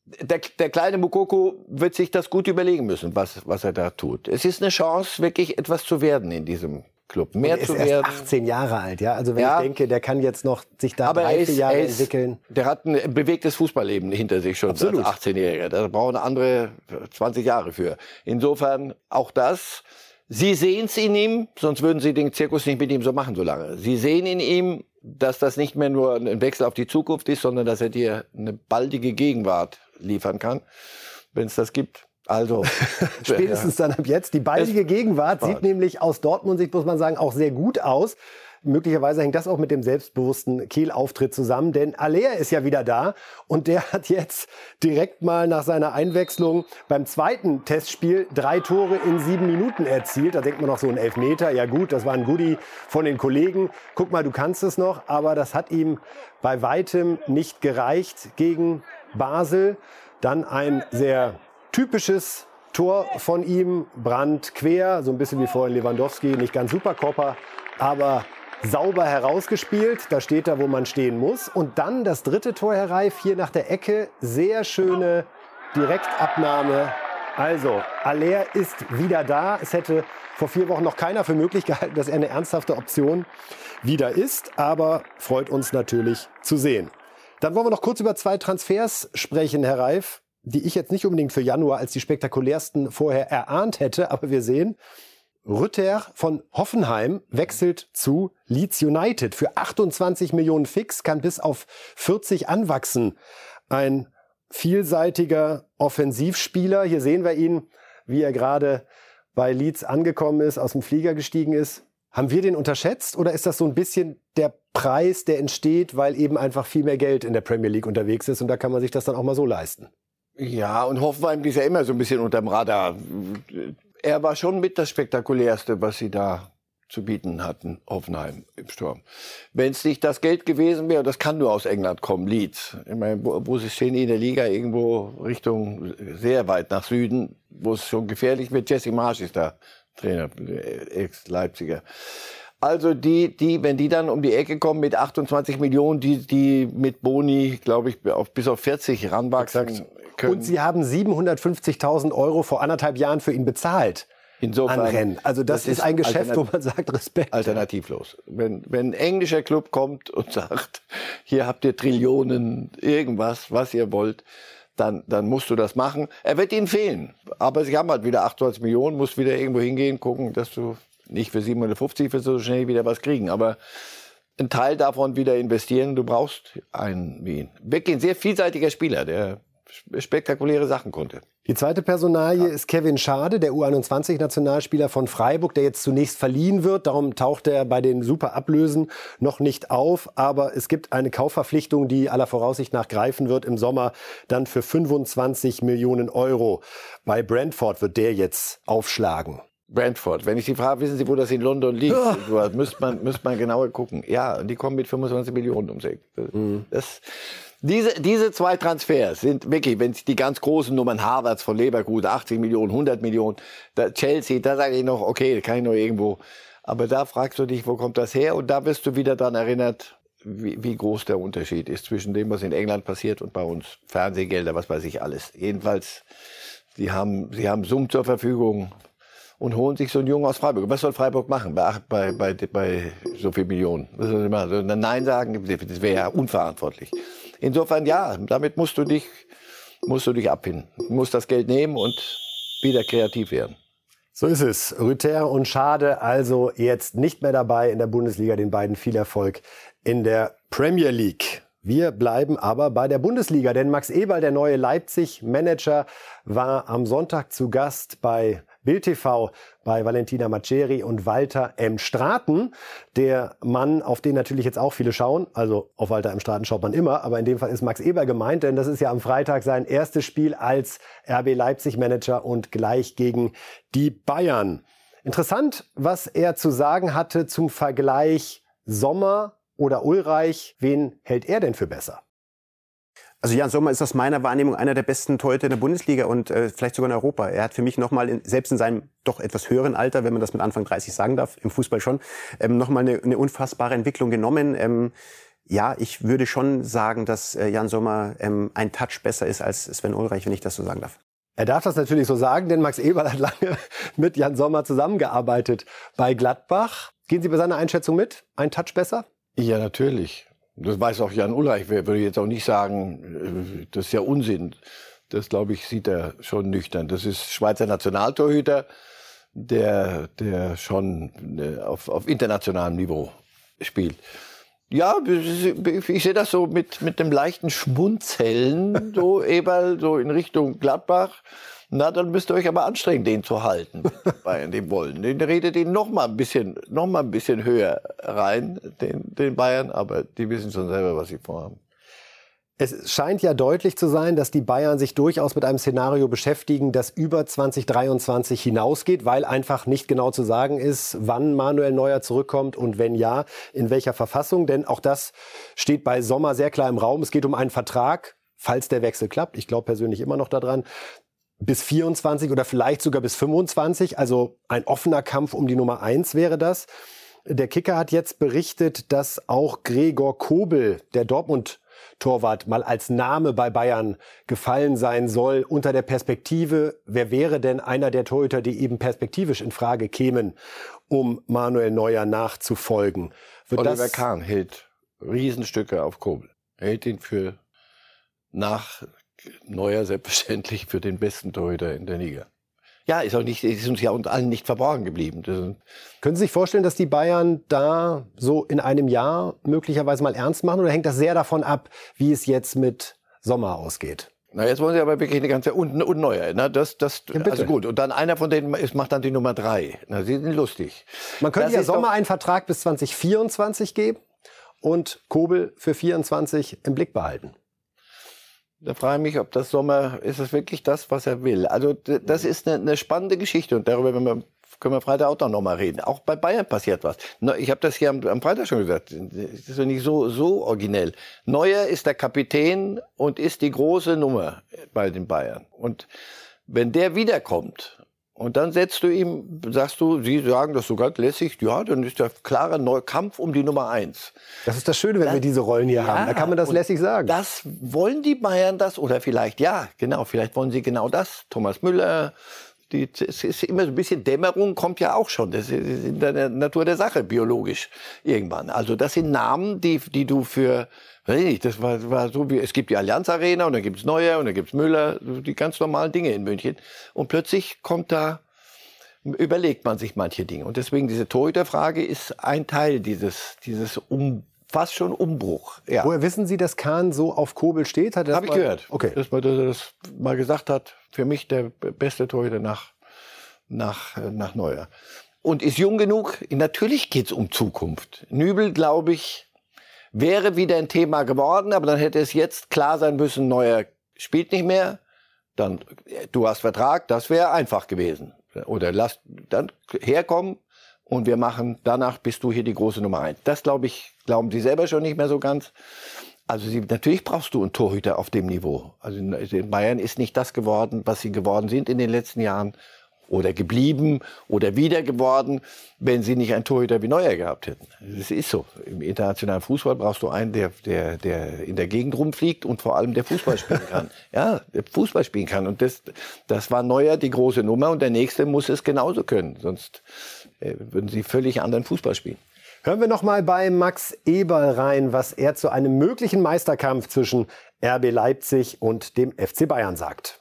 Der, der kleine Mukoko wird sich das gut überlegen müssen, was, was er da tut. Es ist eine Chance, wirklich etwas zu werden in diesem Club. Mehr ist zu erst werden. 18 Jahre alt, ja. Also wenn Ja. ich denke, der kann jetzt noch sich da Aber drei, ist, Jahre er ist, entwickeln. der hat ein bewegtes Fußballleben hinter sich schon Absolut. als 18-Jähriger. Da brauchen andere 20 Jahre für. Insofern auch das. Sie sehen es in ihm, sonst würden Sie den Zirkus nicht mit ihm so machen so lange. Sie sehen in ihm, dass das nicht mehr nur ein Wechsel auf die Zukunft ist, sondern dass er dir eine baldige Gegenwart liefern kann, wenn es das gibt. Also Spätestens dann ab jetzt. Die baldige Gegenwart sieht nämlich aus Dortmund-Sicht, muss man sagen, auch sehr gut aus. Möglicherweise hängt das auch mit dem selbstbewussten Kehl-Auftritt zusammen, denn Alea ist ja wieder da und der hat jetzt direkt mal nach seiner Einwechslung beim zweiten Testspiel drei Tore in sieben Minuten erzielt. Da denkt man noch so ein Elfmeter. Ja gut, das war ein Goodie von den Kollegen. Guck mal, du kannst es noch, aber das hat ihm bei weitem nicht gereicht gegen Basel. Dann ein sehr typisches Tor von ihm, Brand quer, so ein bisschen wie vorhin Lewandowski, nicht ganz Superkopper, aber sauber herausgespielt. Da steht er, wo man stehen muss. Und dann das dritte Tor, Herr Reif, hier nach der Ecke. Sehr schöne Direktabnahme. Also, Aller ist wieder da. Es hätte vor vier Wochen noch keiner für möglich gehalten, dass er eine ernsthafte Option wieder ist. Aber freut uns natürlich zu sehen. Dann wollen wir noch kurz über zwei Transfers sprechen, Herr Reif, die ich jetzt nicht unbedingt für Januar als die spektakulärsten vorher erahnt hätte. Aber wir sehen, Rütter von Hoffenheim wechselt zu Leeds United für 28 Millionen fix, kann bis auf 40 anwachsen. Ein vielseitiger Offensivspieler. Hier sehen wir ihn, wie er gerade bei Leeds angekommen ist, aus dem Flieger gestiegen ist. Haben wir den unterschätzt oder ist das so ein bisschen der Preis, der entsteht, weil eben einfach viel mehr Geld in der Premier League unterwegs ist und da kann man sich das dann auch mal so leisten? Ja, und Hoffenheim ist ja immer so ein bisschen unterm Radar. Er war schon mit das Spektakulärste, was sie da zu bieten hatten, Hoffenheim im Sturm. Wenn es nicht das Geld gewesen wäre, das kann nur aus England kommen, Leeds. Ich meine, wo, wo sie stehen in der Liga, irgendwo Richtung sehr weit nach Süden, wo es schon gefährlich wird. Jesse Marsch ist da Trainer, Ex-Leipziger. Also die, die, wenn die dann um die Ecke kommen mit 28 Millionen, die, die mit Boni, glaube ich, auf, bis auf 40 ranwachsen können. Und sie haben 750.000 Euro vor anderthalb Jahren für ihn bezahlt. Insofern, an Rennen. Also das, ist ein Geschäft, wo man sagt Respekt. Alternativlos. Wenn, wenn ein englischer Club kommt und sagt, hier habt ihr Trillionen, irgendwas, was ihr wollt, dann, dann musst du das machen. Er wird ihnen fehlen. Aber sie haben halt wieder 28 Millionen, musst wieder irgendwo hingehen, gucken, dass du nicht für 750 für so schnell wieder was kriegen. Aber einen Teil davon wieder investieren. Du brauchst einen wie ihn. Wirklich ein sehr vielseitiger Spieler, der spektakuläre Sachen konnte. Die zweite Personalie ist Kevin Schade, der U21-Nationalspieler von Freiburg, der jetzt zunächst verliehen wird. Darum taucht er bei den Superablösen noch nicht auf. Aber es gibt eine Kaufverpflichtung, die aller Voraussicht nach greifen wird im Sommer, dann für 25 Millionen Euro. Bei Brentford wird der jetzt aufschlagen. Brentford. Wenn ich Sie frage, wissen Sie, wo das in London liegt? Ja. Müsste man, müsste man genauer gucken. Ja, die kommen mit 25 Millionen ums Eck. Mhm. Das, diese, diese zwei Transfers sind wirklich, wenn die ganz großen Nummern, Harvards von Leverkusen, 80 Millionen, 100 Millionen, da, Chelsea, da sage ich noch, okay, kann ich noch irgendwo. Aber da fragst du dich, wo kommt das her? Und da wirst du wieder daran erinnert, wie, wie groß der Unterschied ist zwischen dem, was in England passiert und bei uns. Fernsehgelder, was weiß ich alles. Jedenfalls, sie haben, sie haben Summen zur Verfügung und holen sich so einen Jungen aus Freiburg. Was soll Freiburg machen bei, bei, bei, bei so viel Millionen? Sie Nein sagen? Das wäre ja unverantwortlich. insofern ja, damit musst du dich, musst du dich abfinden. Du musst das Geld nehmen und wieder kreativ werden. So ist es. Rüther und Schade also jetzt nicht mehr dabei in der Bundesliga. Den beiden viel Erfolg in der Premier League. Wir bleiben aber bei der Bundesliga, denn Max Eberl, der neue Leipzig-Manager, war am Sonntag zu Gast bei Bild TV bei Valentina Maceri und Walter M. Straten. Der Mann, auf den natürlich jetzt auch viele schauen. Also auf Walter M. Straten schaut man immer, aber in dem Fall ist Max Eber gemeint, denn das ist ja am Freitag sein erstes Spiel als RB Leipzig Manager und gleich gegen die Bayern. Interessant, was er zu sagen hatte zum Vergleich Sommer oder Ulreich. Wen hält er denn für besser? Also Jan Sommer ist aus meiner Wahrnehmung einer der besten Torhüter in der Bundesliga und äh, vielleicht sogar in Europa. Er hat für mich nochmal, selbst in seinem doch etwas höheren Alter, wenn man das mit Anfang 30 sagen darf, im Fußball schon, ähm, nochmal eine, eine unfassbare Entwicklung genommen. Ähm, ja, ich würde schon sagen, dass äh, Jan Sommer ähm, ein Touch besser ist als Sven Ulreich, wenn ich das so sagen darf. Er darf das natürlich so sagen, denn Max Eberl hat lange mit Jan Sommer zusammengearbeitet bei Gladbach. Gehen Sie bei seiner Einschätzung mit? Ein Touch besser? Ja, natürlich. Das weiß auch Jan Ulreich. Würde jetzt auch nicht sagen, äh, das ist ja Unsinn. Das, glaube ich, sieht er schon nüchtern. Das ist Schweizer Nationaltorhüter, der, der schon äh, auf, auf internationalem Niveau spielt. Ja, ich sehe das so mit, mit dem leichten Schmunzeln, so Eberl, so in Richtung Gladbach. Na, dann müsst ihr euch aber anstrengen, den zu halten, Bayern, den wollen. Den redet ihn noch mal ein bisschen, noch mal ein bisschen höher rein, den, den Bayern, aber die wissen schon selber, was sie vorhaben. Es scheint ja deutlich zu sein, dass die Bayern sich durchaus mit einem Szenario beschäftigen, das über 2023 hinausgeht, weil einfach nicht genau zu sagen ist, wann Manuel Neuer zurückkommt und wenn ja, in welcher Verfassung. Denn auch das steht bei Sommer sehr klar im Raum. Es geht um einen Vertrag, falls der Wechsel klappt. Ich glaube persönlich immer noch daran bis 24 oder vielleicht sogar bis 25. Also ein offener Kampf um die Nummer eins wäre das. Der Kicker hat jetzt berichtet, dass auch Gregor Kobel, der Dortmund Torwart mal als Name bei Bayern gefallen sein soll unter der Perspektive, wer wäre denn einer der Torhüter, die eben perspektivisch in Frage kämen, um Manuel Neuer nachzufolgen? Wird Oliver Kahn hält Riesenstücke auf Kobel. Er hält ihn für nach Neuer selbstverständlich für den besten Torhüter in der Liga. Ja, ist auch nicht, ist uns ja allen nicht verborgen geblieben. Können Sie sich vorstellen, dass die Bayern da so in einem Jahr möglicherweise mal ernst machen oder hängt das sehr davon ab, wie es jetzt mit Sommer ausgeht? Na, jetzt wollen sie aber wirklich eine ganze und, und neue. Ne? Das, das, ja, also gut. Und dann einer von denen ist, macht dann die Nummer drei. Na, sie sind lustig. Man könnte das ja Sommer einen Vertrag bis 2024 geben und Kobel für 24 im Blick behalten. Da frage ich mich, ob das Sommer, ist es wirklich das, was er will? Also das ist eine, eine spannende Geschichte und darüber wir, können wir Freitag auch noch mal reden. Auch bei Bayern passiert was. Ich habe das hier am, am, Freitag schon gesagt. Das ist doch nicht so, so originell. Neuer ist der Kapitän und ist die große Nummer bei den Bayern. Und wenn der wiederkommt und dann setzt du ihm, sagst du, Sie sagen das sogar lässig, ja, dann ist der klare neue Kampf um die Nummer eins. Das ist das Schöne, wenn das, wir diese Rollen hier ja, haben. Da kann man das lässig sagen. Das wollen die Bayern das oder vielleicht ja, genau, vielleicht wollen sie genau das. Thomas Müller, die, es ist immer so ein bisschen Dämmerung, kommt ja auch schon. Das ist in der Natur der Sache, biologisch irgendwann. Also das sind Namen, die, die du für Weiß nicht, das war, war so wie, es gibt die Allianz Arena und dann gibt's Neuer und dann gibt's Müller, die ganz normalen Dinge in München. Und plötzlich kommt da, überlegt man sich manche Dinge. Und deswegen diese Torhüterfrage ist ein Teil dieses, dieses um, fast schon Umbruch. Ja. Woher wissen Sie, dass Kahn so auf Kobel steht? Habe ich gehört. Okay. Dass man das mal gesagt hat, für mich der beste Torhüter nach, nach, nach Neuer. Und ist jung genug. Natürlich geht's um Zukunft. Nübel, glaube ich, wäre wieder ein Thema geworden, aber dann hätte es jetzt klar sein müssen, Neuer spielt nicht mehr, dann du hast Vertrag, das wäre einfach gewesen. Oder lass dann herkommen und wir machen, danach bist du hier die große Nummer eins. Das glaube ich, glauben sie selber schon nicht mehr so ganz. Also sie, natürlich brauchst du einen Torhüter auf dem Niveau. Also in Bayern ist nicht das geworden, was sie geworden sind in den letzten Jahren oder geblieben oder wieder geworden, wenn sie nicht einen Torhüter wie Neuer gehabt hätten. Das ist so. Im internationalen Fußball brauchst du einen, der, der, der in der Gegend rumfliegt und vor allem der Fußball spielen kann. ja, der Fußball spielen kann. Und das, das war Neuer die große Nummer und der nächste muss es genauso können. Sonst äh, würden sie völlig anderen Fußball spielen. Hören wir noch mal bei Max Eberl rein, was er zu einem möglichen Meisterkampf zwischen RB Leipzig und dem FC Bayern sagt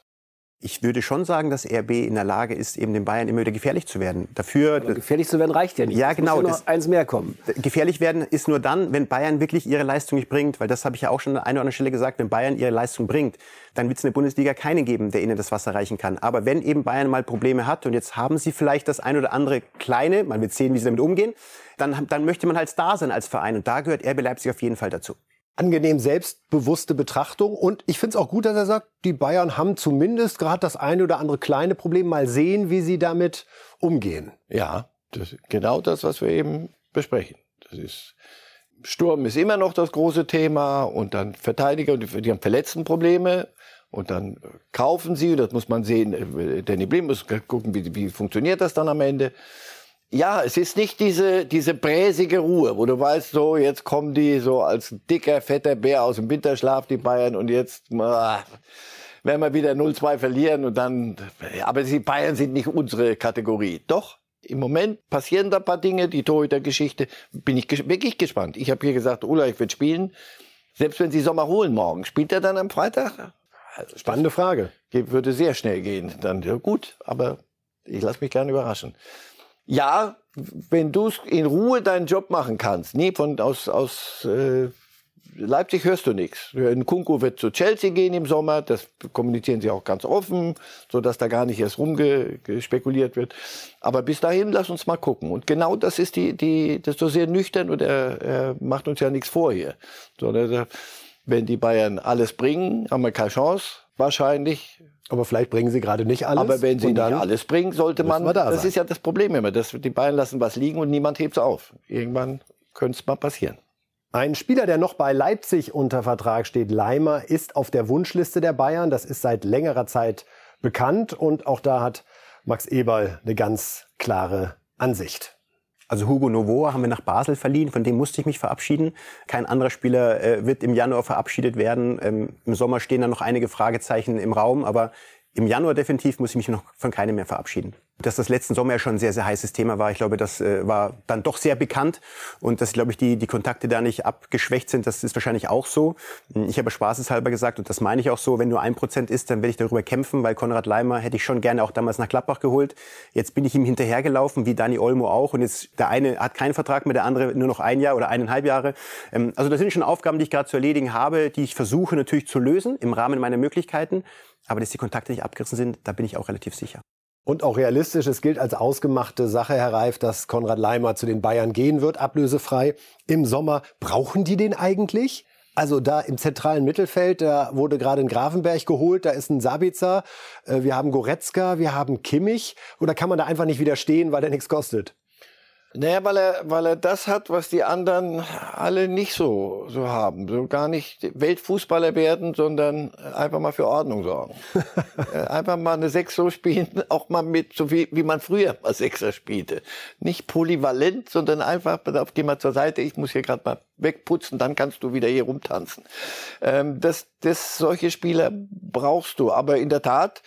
ich würde schon sagen, dass RB in der Lage ist, eben den Bayern immer wieder gefährlich zu werden. Dafür Aber gefährlich zu werden reicht ja nicht. Ja, genau. Muss ja noch eins mehr kommen. Gefährlich werden ist nur dann, wenn Bayern wirklich ihre Leistung nicht bringt, weil das habe ich ja auch schon an einer oder anderen Stelle gesagt, wenn Bayern ihre Leistung bringt, dann wird es in der Bundesliga keinen geben, der ihnen das Wasser reichen kann. Aber wenn eben Bayern mal Probleme hat und jetzt haben sie vielleicht das ein oder andere kleine, man wird sehen, wie sie damit umgehen, dann, dann möchte man halt da sein als Verein und da gehört RB Leipzig auf jeden Fall dazu angenehm selbstbewusste Betrachtung. Und ich finde es auch gut, dass er sagt, die Bayern haben zumindest gerade das eine oder andere kleine Problem. Mal sehen, wie sie damit umgehen. Ja, das genau das, was wir eben besprechen. Das ist Sturm ist immer noch das große Thema und dann Verteidiger, die haben Verletztenprobleme und dann kaufen sie, das muss man sehen, äh, Danny Blim muss gucken, wie, wie funktioniert das dann am Ende. Ja, es ist nicht diese, diese bräsige Ruhe, wo du weißt, so, jetzt kommen die so als dicker, fetter Bär aus dem Winterschlaf, die Bayern, und jetzt ah, werden wir wieder 0-2 verlieren und dann, aber die Bayern sind nicht unsere Kategorie. Doch, im Moment passieren da ein paar Dinge, die Torhüter-Geschichte, bin ich ges wirklich gespannt. Ich habe hier gesagt, Ulrich wird spielen. Selbst wenn sie Sommer holen morgen, spielt er dann am Freitag? Also, Spannende Frage. Würde sehr schnell gehen. Dann ja, gut, aber ich lasse mich gerne überraschen. Ja, wenn du in Ruhe deinen Job machen kannst. Nee, von aus, aus äh, Leipzig hörst du nichts. Kunku wird zu Chelsea gehen im Sommer, das kommunizieren sie auch ganz offen, so dass da gar nicht erst rumgespekuliert wird. Aber bis dahin, lass uns mal gucken. Und genau das ist die, die, das ist so sehr nüchtern und er, er macht uns ja nichts vor hier. Sondern wenn die Bayern alles bringen, haben wir keine Chance, wahrscheinlich. Aber vielleicht bringen sie gerade nicht alles. Aber wenn sie nicht alles bringen, sollte man. Da das sein. ist ja das Problem immer. Dass die Bayern lassen was liegen und niemand hebt es auf. Irgendwann könnte es mal passieren. Ein Spieler, der noch bei Leipzig unter Vertrag steht, Leimer, ist auf der Wunschliste der Bayern. Das ist seit längerer Zeit bekannt. Und auch da hat Max Eberl eine ganz klare Ansicht. Also Hugo Novoa haben wir nach Basel verliehen, von dem musste ich mich verabschieden. Kein anderer Spieler äh, wird im Januar verabschiedet werden. Ähm, Im Sommer stehen da noch einige Fragezeichen im Raum, aber im Januar definitiv muss ich mich noch von keinem mehr verabschieden dass das letzten Sommer ja schon ein sehr, sehr heißes Thema war. Ich glaube, das äh, war dann doch sehr bekannt und dass, glaube ich, die, die Kontakte da nicht abgeschwächt sind, das ist wahrscheinlich auch so. Ich habe spaßeshalber gesagt, und das meine ich auch so, wenn nur ein Prozent ist, dann werde ich darüber kämpfen, weil Konrad Leimer hätte ich schon gerne auch damals nach Gladbach geholt. Jetzt bin ich ihm hinterhergelaufen, wie Dani Olmo auch und jetzt der eine hat keinen Vertrag mehr, der andere nur noch ein Jahr oder eineinhalb Jahre. Ähm, also das sind schon Aufgaben, die ich gerade zu erledigen habe, die ich versuche natürlich zu lösen im Rahmen meiner Möglichkeiten. Aber dass die Kontakte nicht abgerissen sind, da bin ich auch relativ sicher. Und auch realistisch, es gilt als ausgemachte Sache, Herr Reif, dass Konrad Leimer zu den Bayern gehen wird, ablösefrei im Sommer. Brauchen die den eigentlich? Also da im zentralen Mittelfeld, da wurde gerade ein Grafenberg geholt, da ist ein Sabitzer, äh, wir haben Goretzka, wir haben Kimmich. Oder kann man da einfach nicht widerstehen, weil der nichts kostet? Naja, weil er, weil er das hat, was die anderen alle nicht so, so haben. So gar nicht Weltfußballer werden, sondern einfach mal für Ordnung sorgen. Äh, einfach mal eine Sechs so spielen, auch mal mit, so wie, wie man früher mal Sechser spielte. Nicht polyvalent, sondern einfach, auf, geh mal zur Seite, ich muss hier gerade mal wegputzen, dann kannst du wieder hier rumtanzen. Ähm, das, das, solche Spieler brauchst du. Aber in der Tat,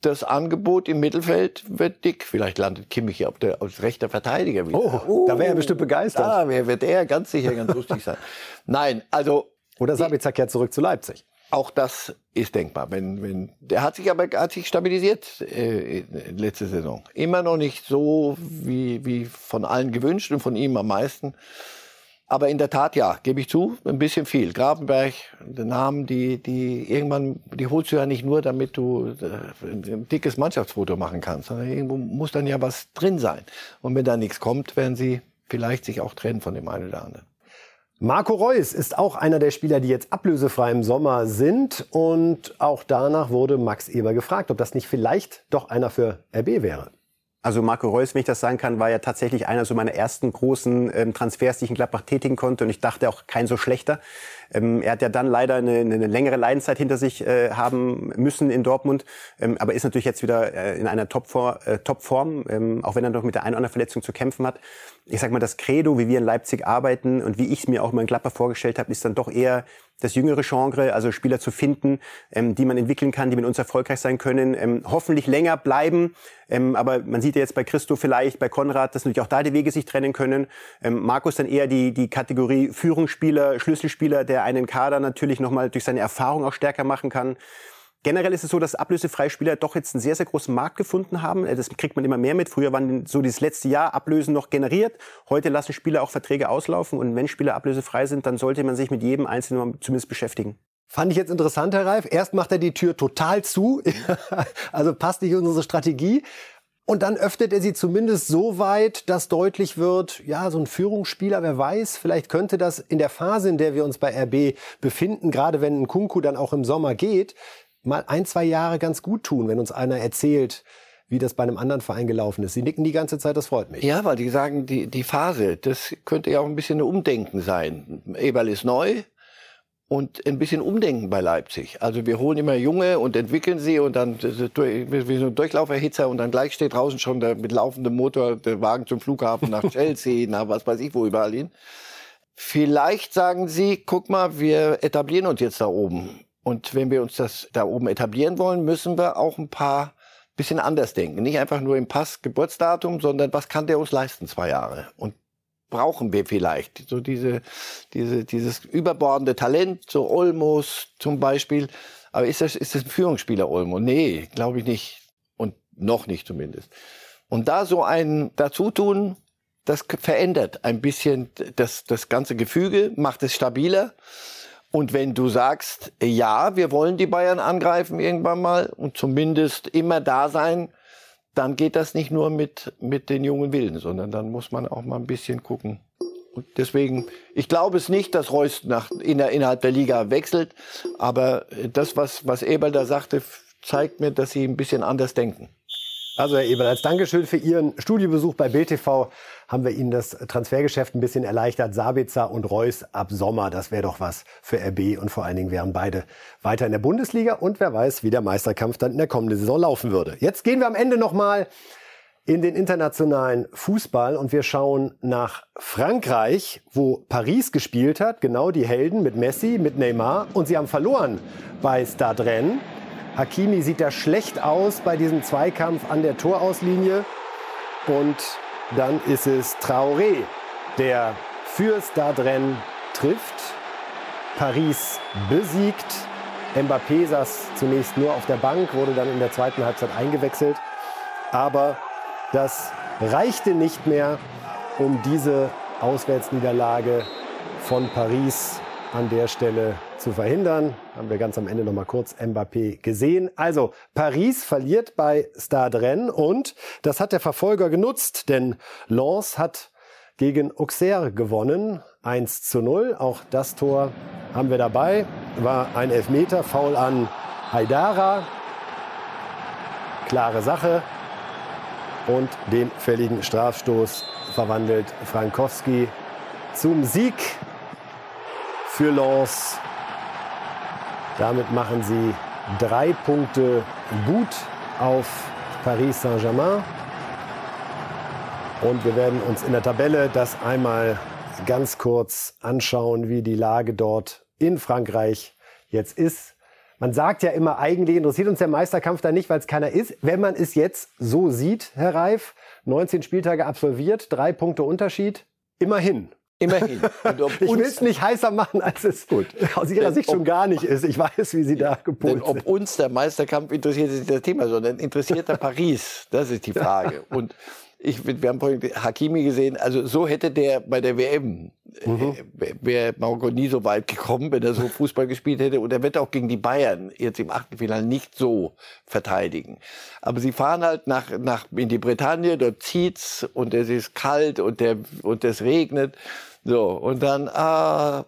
das Angebot im Mittelfeld wird dick. Vielleicht landet Kimmich hier auf der, als rechter Verteidiger wieder. Oh, uh, da wäre er bestimmt begeistert. Da wird er ganz sicher ganz lustig sein. Nein, also. Oder Sabitzer kehrt zurück zu Leipzig. Auch das ist denkbar. Wenn, wenn, der hat sich aber hat sich stabilisiert äh, letzte Saison. Immer noch nicht so wie, wie von allen gewünscht und von ihm am meisten. Aber in der Tat, ja, gebe ich zu, ein bisschen viel. Grabenberg, Namen, die, die irgendwann, die holst du ja nicht nur, damit du äh, ein dickes Mannschaftsfoto machen kannst, sondern irgendwo muss dann ja was drin sein. Und wenn da nichts kommt, werden sie vielleicht sich auch trennen von dem einen oder anderen. Marco Reus ist auch einer der Spieler, die jetzt ablösefrei im Sommer sind. Und auch danach wurde Max Eber gefragt, ob das nicht vielleicht doch einer für RB wäre. Also Marco Reus, wenn ich das sagen kann, war ja tatsächlich einer so meiner ersten großen ähm, Transfers, die ich in Gladbach tätigen konnte. Und ich dachte auch kein so schlechter. Ähm, er hat ja dann leider eine, eine längere Leidenszeit hinter sich äh, haben müssen in Dortmund, ähm, aber ist natürlich jetzt wieder äh, in einer Topform, äh, Topform ähm, auch wenn er noch mit der einen oder anderen Verletzung zu kämpfen hat. Ich sag mal, das Credo, wie wir in Leipzig arbeiten und wie ich es mir auch mal in Gladbach vorgestellt habe, ist dann doch eher das jüngere Genre, also Spieler zu finden, ähm, die man entwickeln kann, die mit uns erfolgreich sein können, ähm, hoffentlich länger bleiben. Ähm, aber man sieht ja jetzt bei Christo vielleicht, bei Konrad, dass natürlich auch da die Wege sich trennen können. Ähm, Markus dann eher die, die Kategorie Führungsspieler, Schlüsselspieler, der einen Kader natürlich nochmal durch seine Erfahrung auch stärker machen kann. Generell ist es so, dass Ablösefreispieler doch jetzt einen sehr, sehr großen Markt gefunden haben. Äh, das kriegt man immer mehr mit. Früher waren so dieses letzte Jahr Ablösen noch generiert. Heute lassen Spieler auch Verträge auslaufen. Und wenn Spieler ablösefrei sind, dann sollte man sich mit jedem Einzelnen zumindest beschäftigen. Fand ich jetzt interessant, Herr Reif. Erst macht er die Tür total zu, also passt nicht in unsere Strategie. Und dann öffnet er sie zumindest so weit, dass deutlich wird, ja, so ein Führungsspieler, wer weiß, vielleicht könnte das in der Phase, in der wir uns bei RB befinden, gerade wenn ein Kunku dann auch im Sommer geht, mal ein, zwei Jahre ganz gut tun, wenn uns einer erzählt, wie das bei einem anderen Verein gelaufen ist. Sie nicken die ganze Zeit, das freut mich. Ja, weil die sagen, die, die Phase, das könnte ja auch ein bisschen ein Umdenken sein. Eberl ist neu und ein bisschen Umdenken bei Leipzig. Also wir holen immer Junge und entwickeln sie und dann wie so ein Durchlauferhitzer und dann gleich steht draußen schon der, mit laufendem Motor der Wagen zum Flughafen nach Chelsea, nach was weiß ich wo überall hin. Vielleicht sagen sie, guck mal, wir etablieren uns jetzt da oben. Und wenn wir uns das da oben etablieren wollen, müssen wir auch ein paar bisschen anders denken. Nicht einfach nur im Pass Geburtsdatum, sondern was kann der uns leisten, zwei Jahre? Und brauchen wir vielleicht so diese, diese, dieses überbordende Talent, so Olmos zum Beispiel. Aber ist das, ist das ein Führungsspieler Olmo? Nee, glaube ich nicht. Und noch nicht zumindest. Und da so ein Dazutun, das verändert ein bisschen das, das ganze Gefüge, macht es stabiler. Und wenn du sagst, ja, wir wollen die Bayern angreifen irgendwann mal und zumindest immer da sein, dann geht das nicht nur mit, mit den jungen Wilden, sondern dann muss man auch mal ein bisschen gucken. Und deswegen, ich glaube es nicht, dass Reus nach, in der, innerhalb der Liga wechselt, aber das, was, was Eberl da sagte, zeigt mir, dass sie ein bisschen anders denken. Also Herr Eberl, als Dankeschön für Ihren Studiobesuch bei BTV haben wir Ihnen das Transfergeschäft ein bisschen erleichtert. Sabitzer und Reus ab Sommer, das wäre doch was für RB und vor allen Dingen wären beide weiter in der Bundesliga und wer weiß, wie der Meisterkampf dann in der kommenden Saison laufen würde. Jetzt gehen wir am Ende noch mal in den internationalen Fußball und wir schauen nach Frankreich, wo Paris gespielt hat, genau die Helden mit Messi, mit Neymar und sie haben verloren bei Stade Rennes. Hakimi sieht da schlecht aus bei diesem Zweikampf an der Torauslinie und dann ist es Traoré, der für Stade Rennes trifft. Paris besiegt. Mbappé saß zunächst nur auf der Bank, wurde dann in der zweiten Halbzeit eingewechselt. Aber das reichte nicht mehr, um diese Auswärtsniederlage von Paris an der Stelle zu verhindern. Haben wir ganz am Ende noch mal kurz Mbappé gesehen. Also Paris verliert bei Stade Rennes und das hat der Verfolger genutzt, denn Lens hat gegen Auxerre gewonnen. 1 zu 0. Auch das Tor haben wir dabei. War ein Elfmeter, Foul an Haidara. Klare Sache. Und den fälligen Strafstoß verwandelt Frankowski zum Sieg für Lens. Damit machen sie drei Punkte gut auf Paris Saint-Germain. Und wir werden uns in der Tabelle das einmal ganz kurz anschauen, wie die Lage dort in Frankreich jetzt ist. Man sagt ja immer, eigentlich interessiert uns der Meisterkampf da nicht, weil es keiner ist. Wenn man es jetzt so sieht, Herr Reif, 19 Spieltage absolviert, drei Punkte Unterschied, immerhin. Immerhin. ich will es nicht heißer machen, als es Gut. aus Ihrer Sicht schon gar nicht ist. Ich weiß, wie Sie da gepolt sind. Ob uns der Meisterkampf interessiert, ist nicht das Thema, sondern interessiert der Paris? Das ist die Frage. Und ich, wir haben vorhin Hakimi gesehen, also so hätte der bei der WM, mhm. äh, wäre Marokko nie so weit gekommen, wenn er so Fußball gespielt hätte. Und er wird auch gegen die Bayern jetzt im Achtelfinale nicht so verteidigen. Aber sie fahren halt nach, nach, in die Bretagne, dort zieht's und es ist kalt und der, und es regnet. So. Und dann, ah,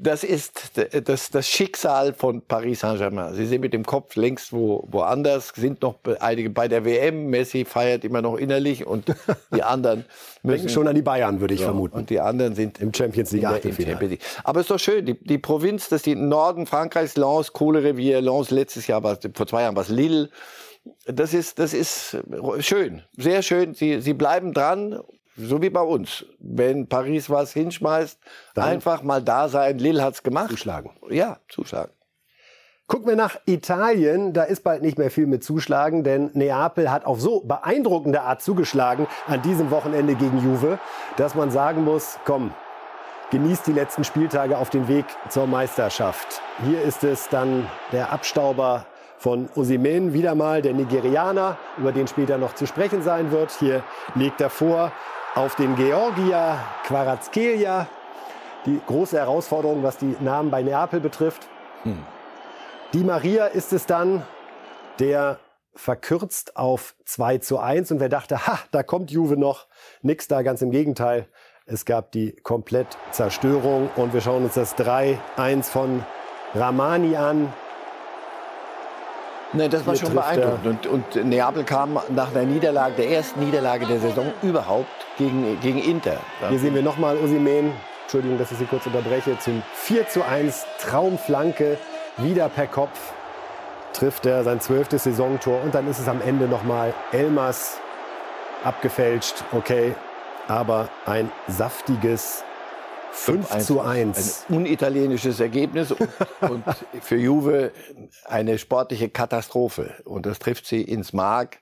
das ist das, das Schicksal von Paris Saint-Germain. Sie sind mit dem Kopf längst wo, woanders, sind noch einige bei der WM. Messi feiert immer noch innerlich und die anderen müssen Denken schon an die Bayern, würde ich ja, vermuten. Und die anderen sind im Champions League Achtelfinale. Aber es ist doch schön, die, die Provinz, das ist die Norden Frankreichs, Lens, Kohlerevier, Lens letztes Jahr war vor zwei Jahren war es Lille. Das ist, das ist schön, sehr schön. Sie, sie bleiben dran so wie bei uns. Wenn Paris was hinschmeißt, Dann einfach mal da sein. Lille hat's gemacht. Zuschlagen. Ja, zuschlagen. Gucken wir nach Italien, da ist bald nicht mehr viel mit Zuschlagen, denn Neapel hat auf so beeindruckende Art zugeschlagen an diesem Wochenende gegen Juve, dass man sagen muss, komm, genießt die letzten Spieltage auf den Weg zur Meisterschaft. Hier ist es dann der Abstauber von Osimen, wieder mal der Nigerianer, über den später noch zu sprechen sein wird. Hier legt er vor auf den Georgia Kvaratskhelia. Die große Herausforderung, was die Namen bei Neapel betrifft. Die Maria ist es dann, der verkürzt auf 2 zu 1. Und wer dachte, ha, da kommt Juve noch, nix da, ganz im Gegenteil. Es gab die Komplettzerstörung und wir schauen uns das 3-1 von Ramani an. Ne, das war Hier schon beeindruckend. Und, und Neapel kam nach einer Niederlage, der ersten Niederlage der Saison überhaupt gegen, gegen Inter. Hier sehen wir nochmal Osimen, Entschuldigung, dass ich Sie kurz unterbreche, zum 4 zu 1 Traumflanke, wieder per Kopf trifft er sein zwölftes Saisontor und dann ist es am Ende nochmal Elmas abgefälscht, okay, aber ein saftiges 5 zu 1. Ein unitalienisches Ergebnis und, und für Juve eine sportliche Katastrophe. Und das trifft sie ins Mark.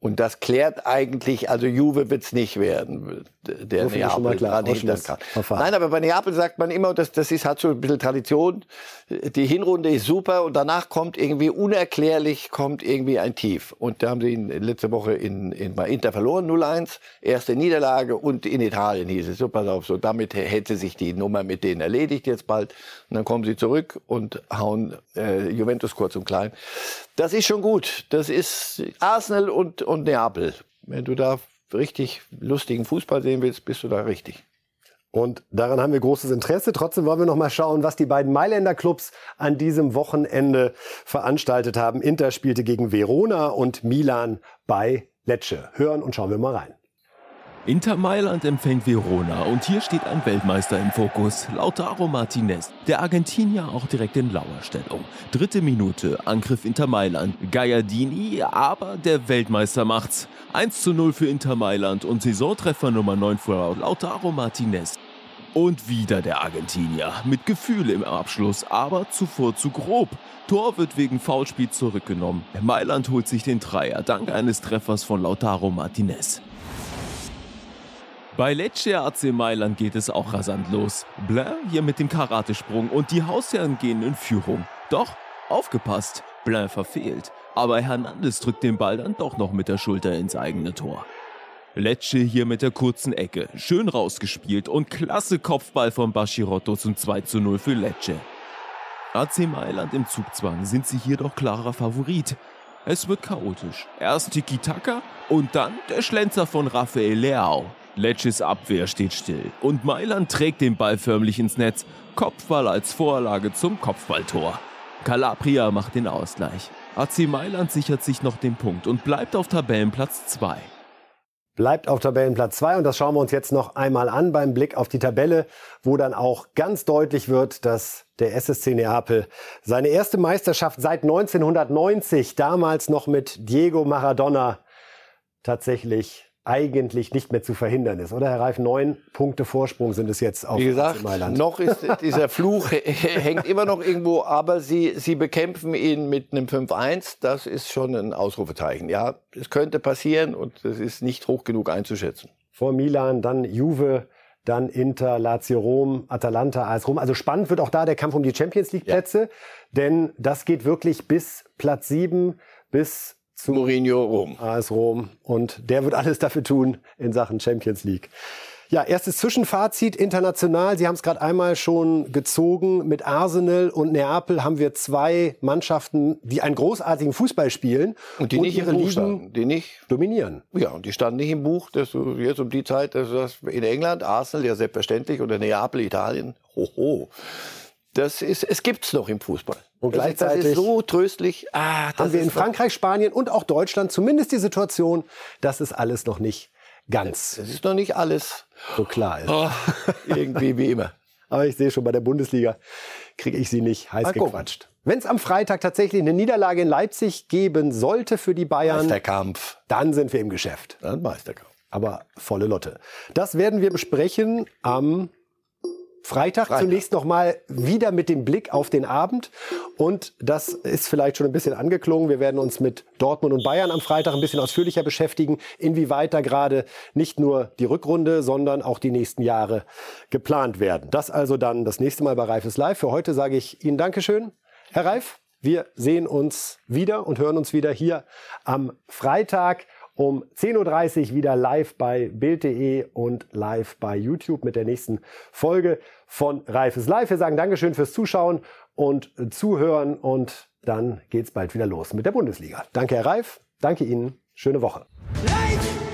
Und das klärt eigentlich, also Juve wird's nicht werden, der So Neapel klar, dran kann. Nein, aber bei Neapel sagt man immer, das, das ist halt so ein bisschen Tradition. Die Hinrunde ist super und danach kommt irgendwie unerklärlich kommt irgendwie ein Tief. Und da haben sie ihn letzte Woche in, in, bei Inter verloren, 0-1, erste Niederlage und in Italien hieß es, so pass auf, so damit hätte sich die Nummer mit denen erledigt jetzt bald. Und dann kommen sie zurück und hauen äh, Juventus kurz und klein. Das ist schon gut. Das ist Arsenal und, und Neapel. Wenn du da richtig lustigen Fußball sehen willst, bist du da richtig. Und daran haben wir großes Interesse. Trotzdem wollen wir noch mal schauen, was die beiden Mailänder Clubs an diesem Wochenende veranstaltet haben. Inter spielte gegen Verona und Milan bei Lecce. Hören und schauen wir mal rein. Inter Mailand empfängt Verona und hier steht ein Weltmeister im Fokus, Lautaro Martinez. Der Argentinier auch direkt in Lauerstellung. Dritte Minute, Angriff Inter Mailand. Gallardini, aber der Weltmeister macht's. 1 zu 0 für Inter Mailand und Saisontreffer Nummer 9 für Lautaro Martinez. Und wieder der Argentinier. Mit Gefühl im Abschluss, aber zuvor zu grob. Tor wird wegen Foulspiel zurückgenommen. Mailand holt sich den Dreier dank eines Treffers von Lautaro Martinez. Bei Lecce AC Mailand geht es auch rasant los. Blain hier mit dem Karatesprung und die Hausherren gehen in Führung. Doch, aufgepasst, Blain verfehlt. Aber Hernandez drückt den Ball dann doch noch mit der Schulter ins eigene Tor. Lecce hier mit der kurzen Ecke. Schön rausgespielt und klasse Kopfball von Bashirotto zum 2 zu 0 für Lecce. AC Mailand im Zugzwang sind sie hier doch klarer Favorit. Es wird chaotisch. Erst Tiki-Taka und dann der Schlenzer von Rafael Leao. Lecces Abwehr steht still und Mailand trägt den Ball förmlich ins Netz. Kopfball als Vorlage zum Kopfballtor. Calabria macht den Ausgleich. AC Mailand sichert sich noch den Punkt und bleibt auf Tabellenplatz 2. Bleibt auf Tabellenplatz 2 und das schauen wir uns jetzt noch einmal an beim Blick auf die Tabelle, wo dann auch ganz deutlich wird, dass der SSC Neapel seine erste Meisterschaft seit 1990, damals noch mit Diego Maradona, tatsächlich eigentlich nicht mehr zu verhindern ist. Oder Herr Reif, neun Punkte Vorsprung sind es jetzt auf Wie gesagt, noch ist dieser Fluch hängt immer noch irgendwo, aber sie, sie bekämpfen ihn mit einem 5-1. Das ist schon ein Ausrufezeichen. Ja, es könnte passieren und es ist nicht hoch genug einzuschätzen. Vor Milan, dann Juve, dann Inter, Lazio Rom, Atalanta, AS Rom. Also spannend wird auch da der Kampf um die Champions League Plätze, denn das geht wirklich bis Platz 7, bis zu Mourinho Rom. AS Rom und der wird alles dafür tun in Sachen Champions League. Ja, erstes Zwischenfazit international. Sie haben es gerade einmal schon gezogen. Mit Arsenal und Neapel haben wir zwei Mannschaften, die einen großartigen Fußball spielen Und die nicht ihre Ligen standen. Die nicht, dominieren. ja, und die standen nicht im Buch, dass du jetzt um die Zeit, dass du das in England, Arsenal, ja selbstverständlich, oder Neapel, Italien, hoho. Das ist, es gibt's noch im Fußball. Und das ist, das gleichzeitig ist so tröstlich. Ah, das haben wir in Frankreich, Spanien und auch Deutschland zumindest die Situation, dass es alles noch nicht ganz Das ist noch nicht alles so klar ist. oh, irgendwie wie immer. Aber ich sehe schon, bei der Bundesliga kriege ich sie nicht heiß gucken. gequatscht. Wenn es am Freitag tatsächlich eine Niederlage in Leipzig geben sollte für die Bayern, Meisterkampf. dann sind wir im Geschäft. Dann Meisterkampf. aber volle Lotte. Das werden wir besprechen am Freitag, Freitag. zunächst nochmal wieder mit dem Blick auf den Abend. Und das ist vielleicht schon ein bisschen angeklungen. Wir werden uns mit Dortmund und Bayern am Freitag ein bisschen ausführlicher beschäftigen, inwieweit da gerade nicht nur die Rückrunde, sondern auch die nächsten Jahre geplant werden. Das also dann das nächste Mal bei Reifes Live. Für heute sage ich Ihnen Dankeschön, Herr Reif. Wir sehen uns wieder und hören uns wieder hier am Freitag um 10.30 Uhr wieder live bei Bild.de und live bei YouTube mit der nächsten Folge von Reifes Live. Wir sagen Dankeschön fürs Zuschauen und Zuhören und dann geht's bald wieder los mit der Bundesliga. Danke, Herr Reif. Danke Ihnen. Schöne Woche. Live!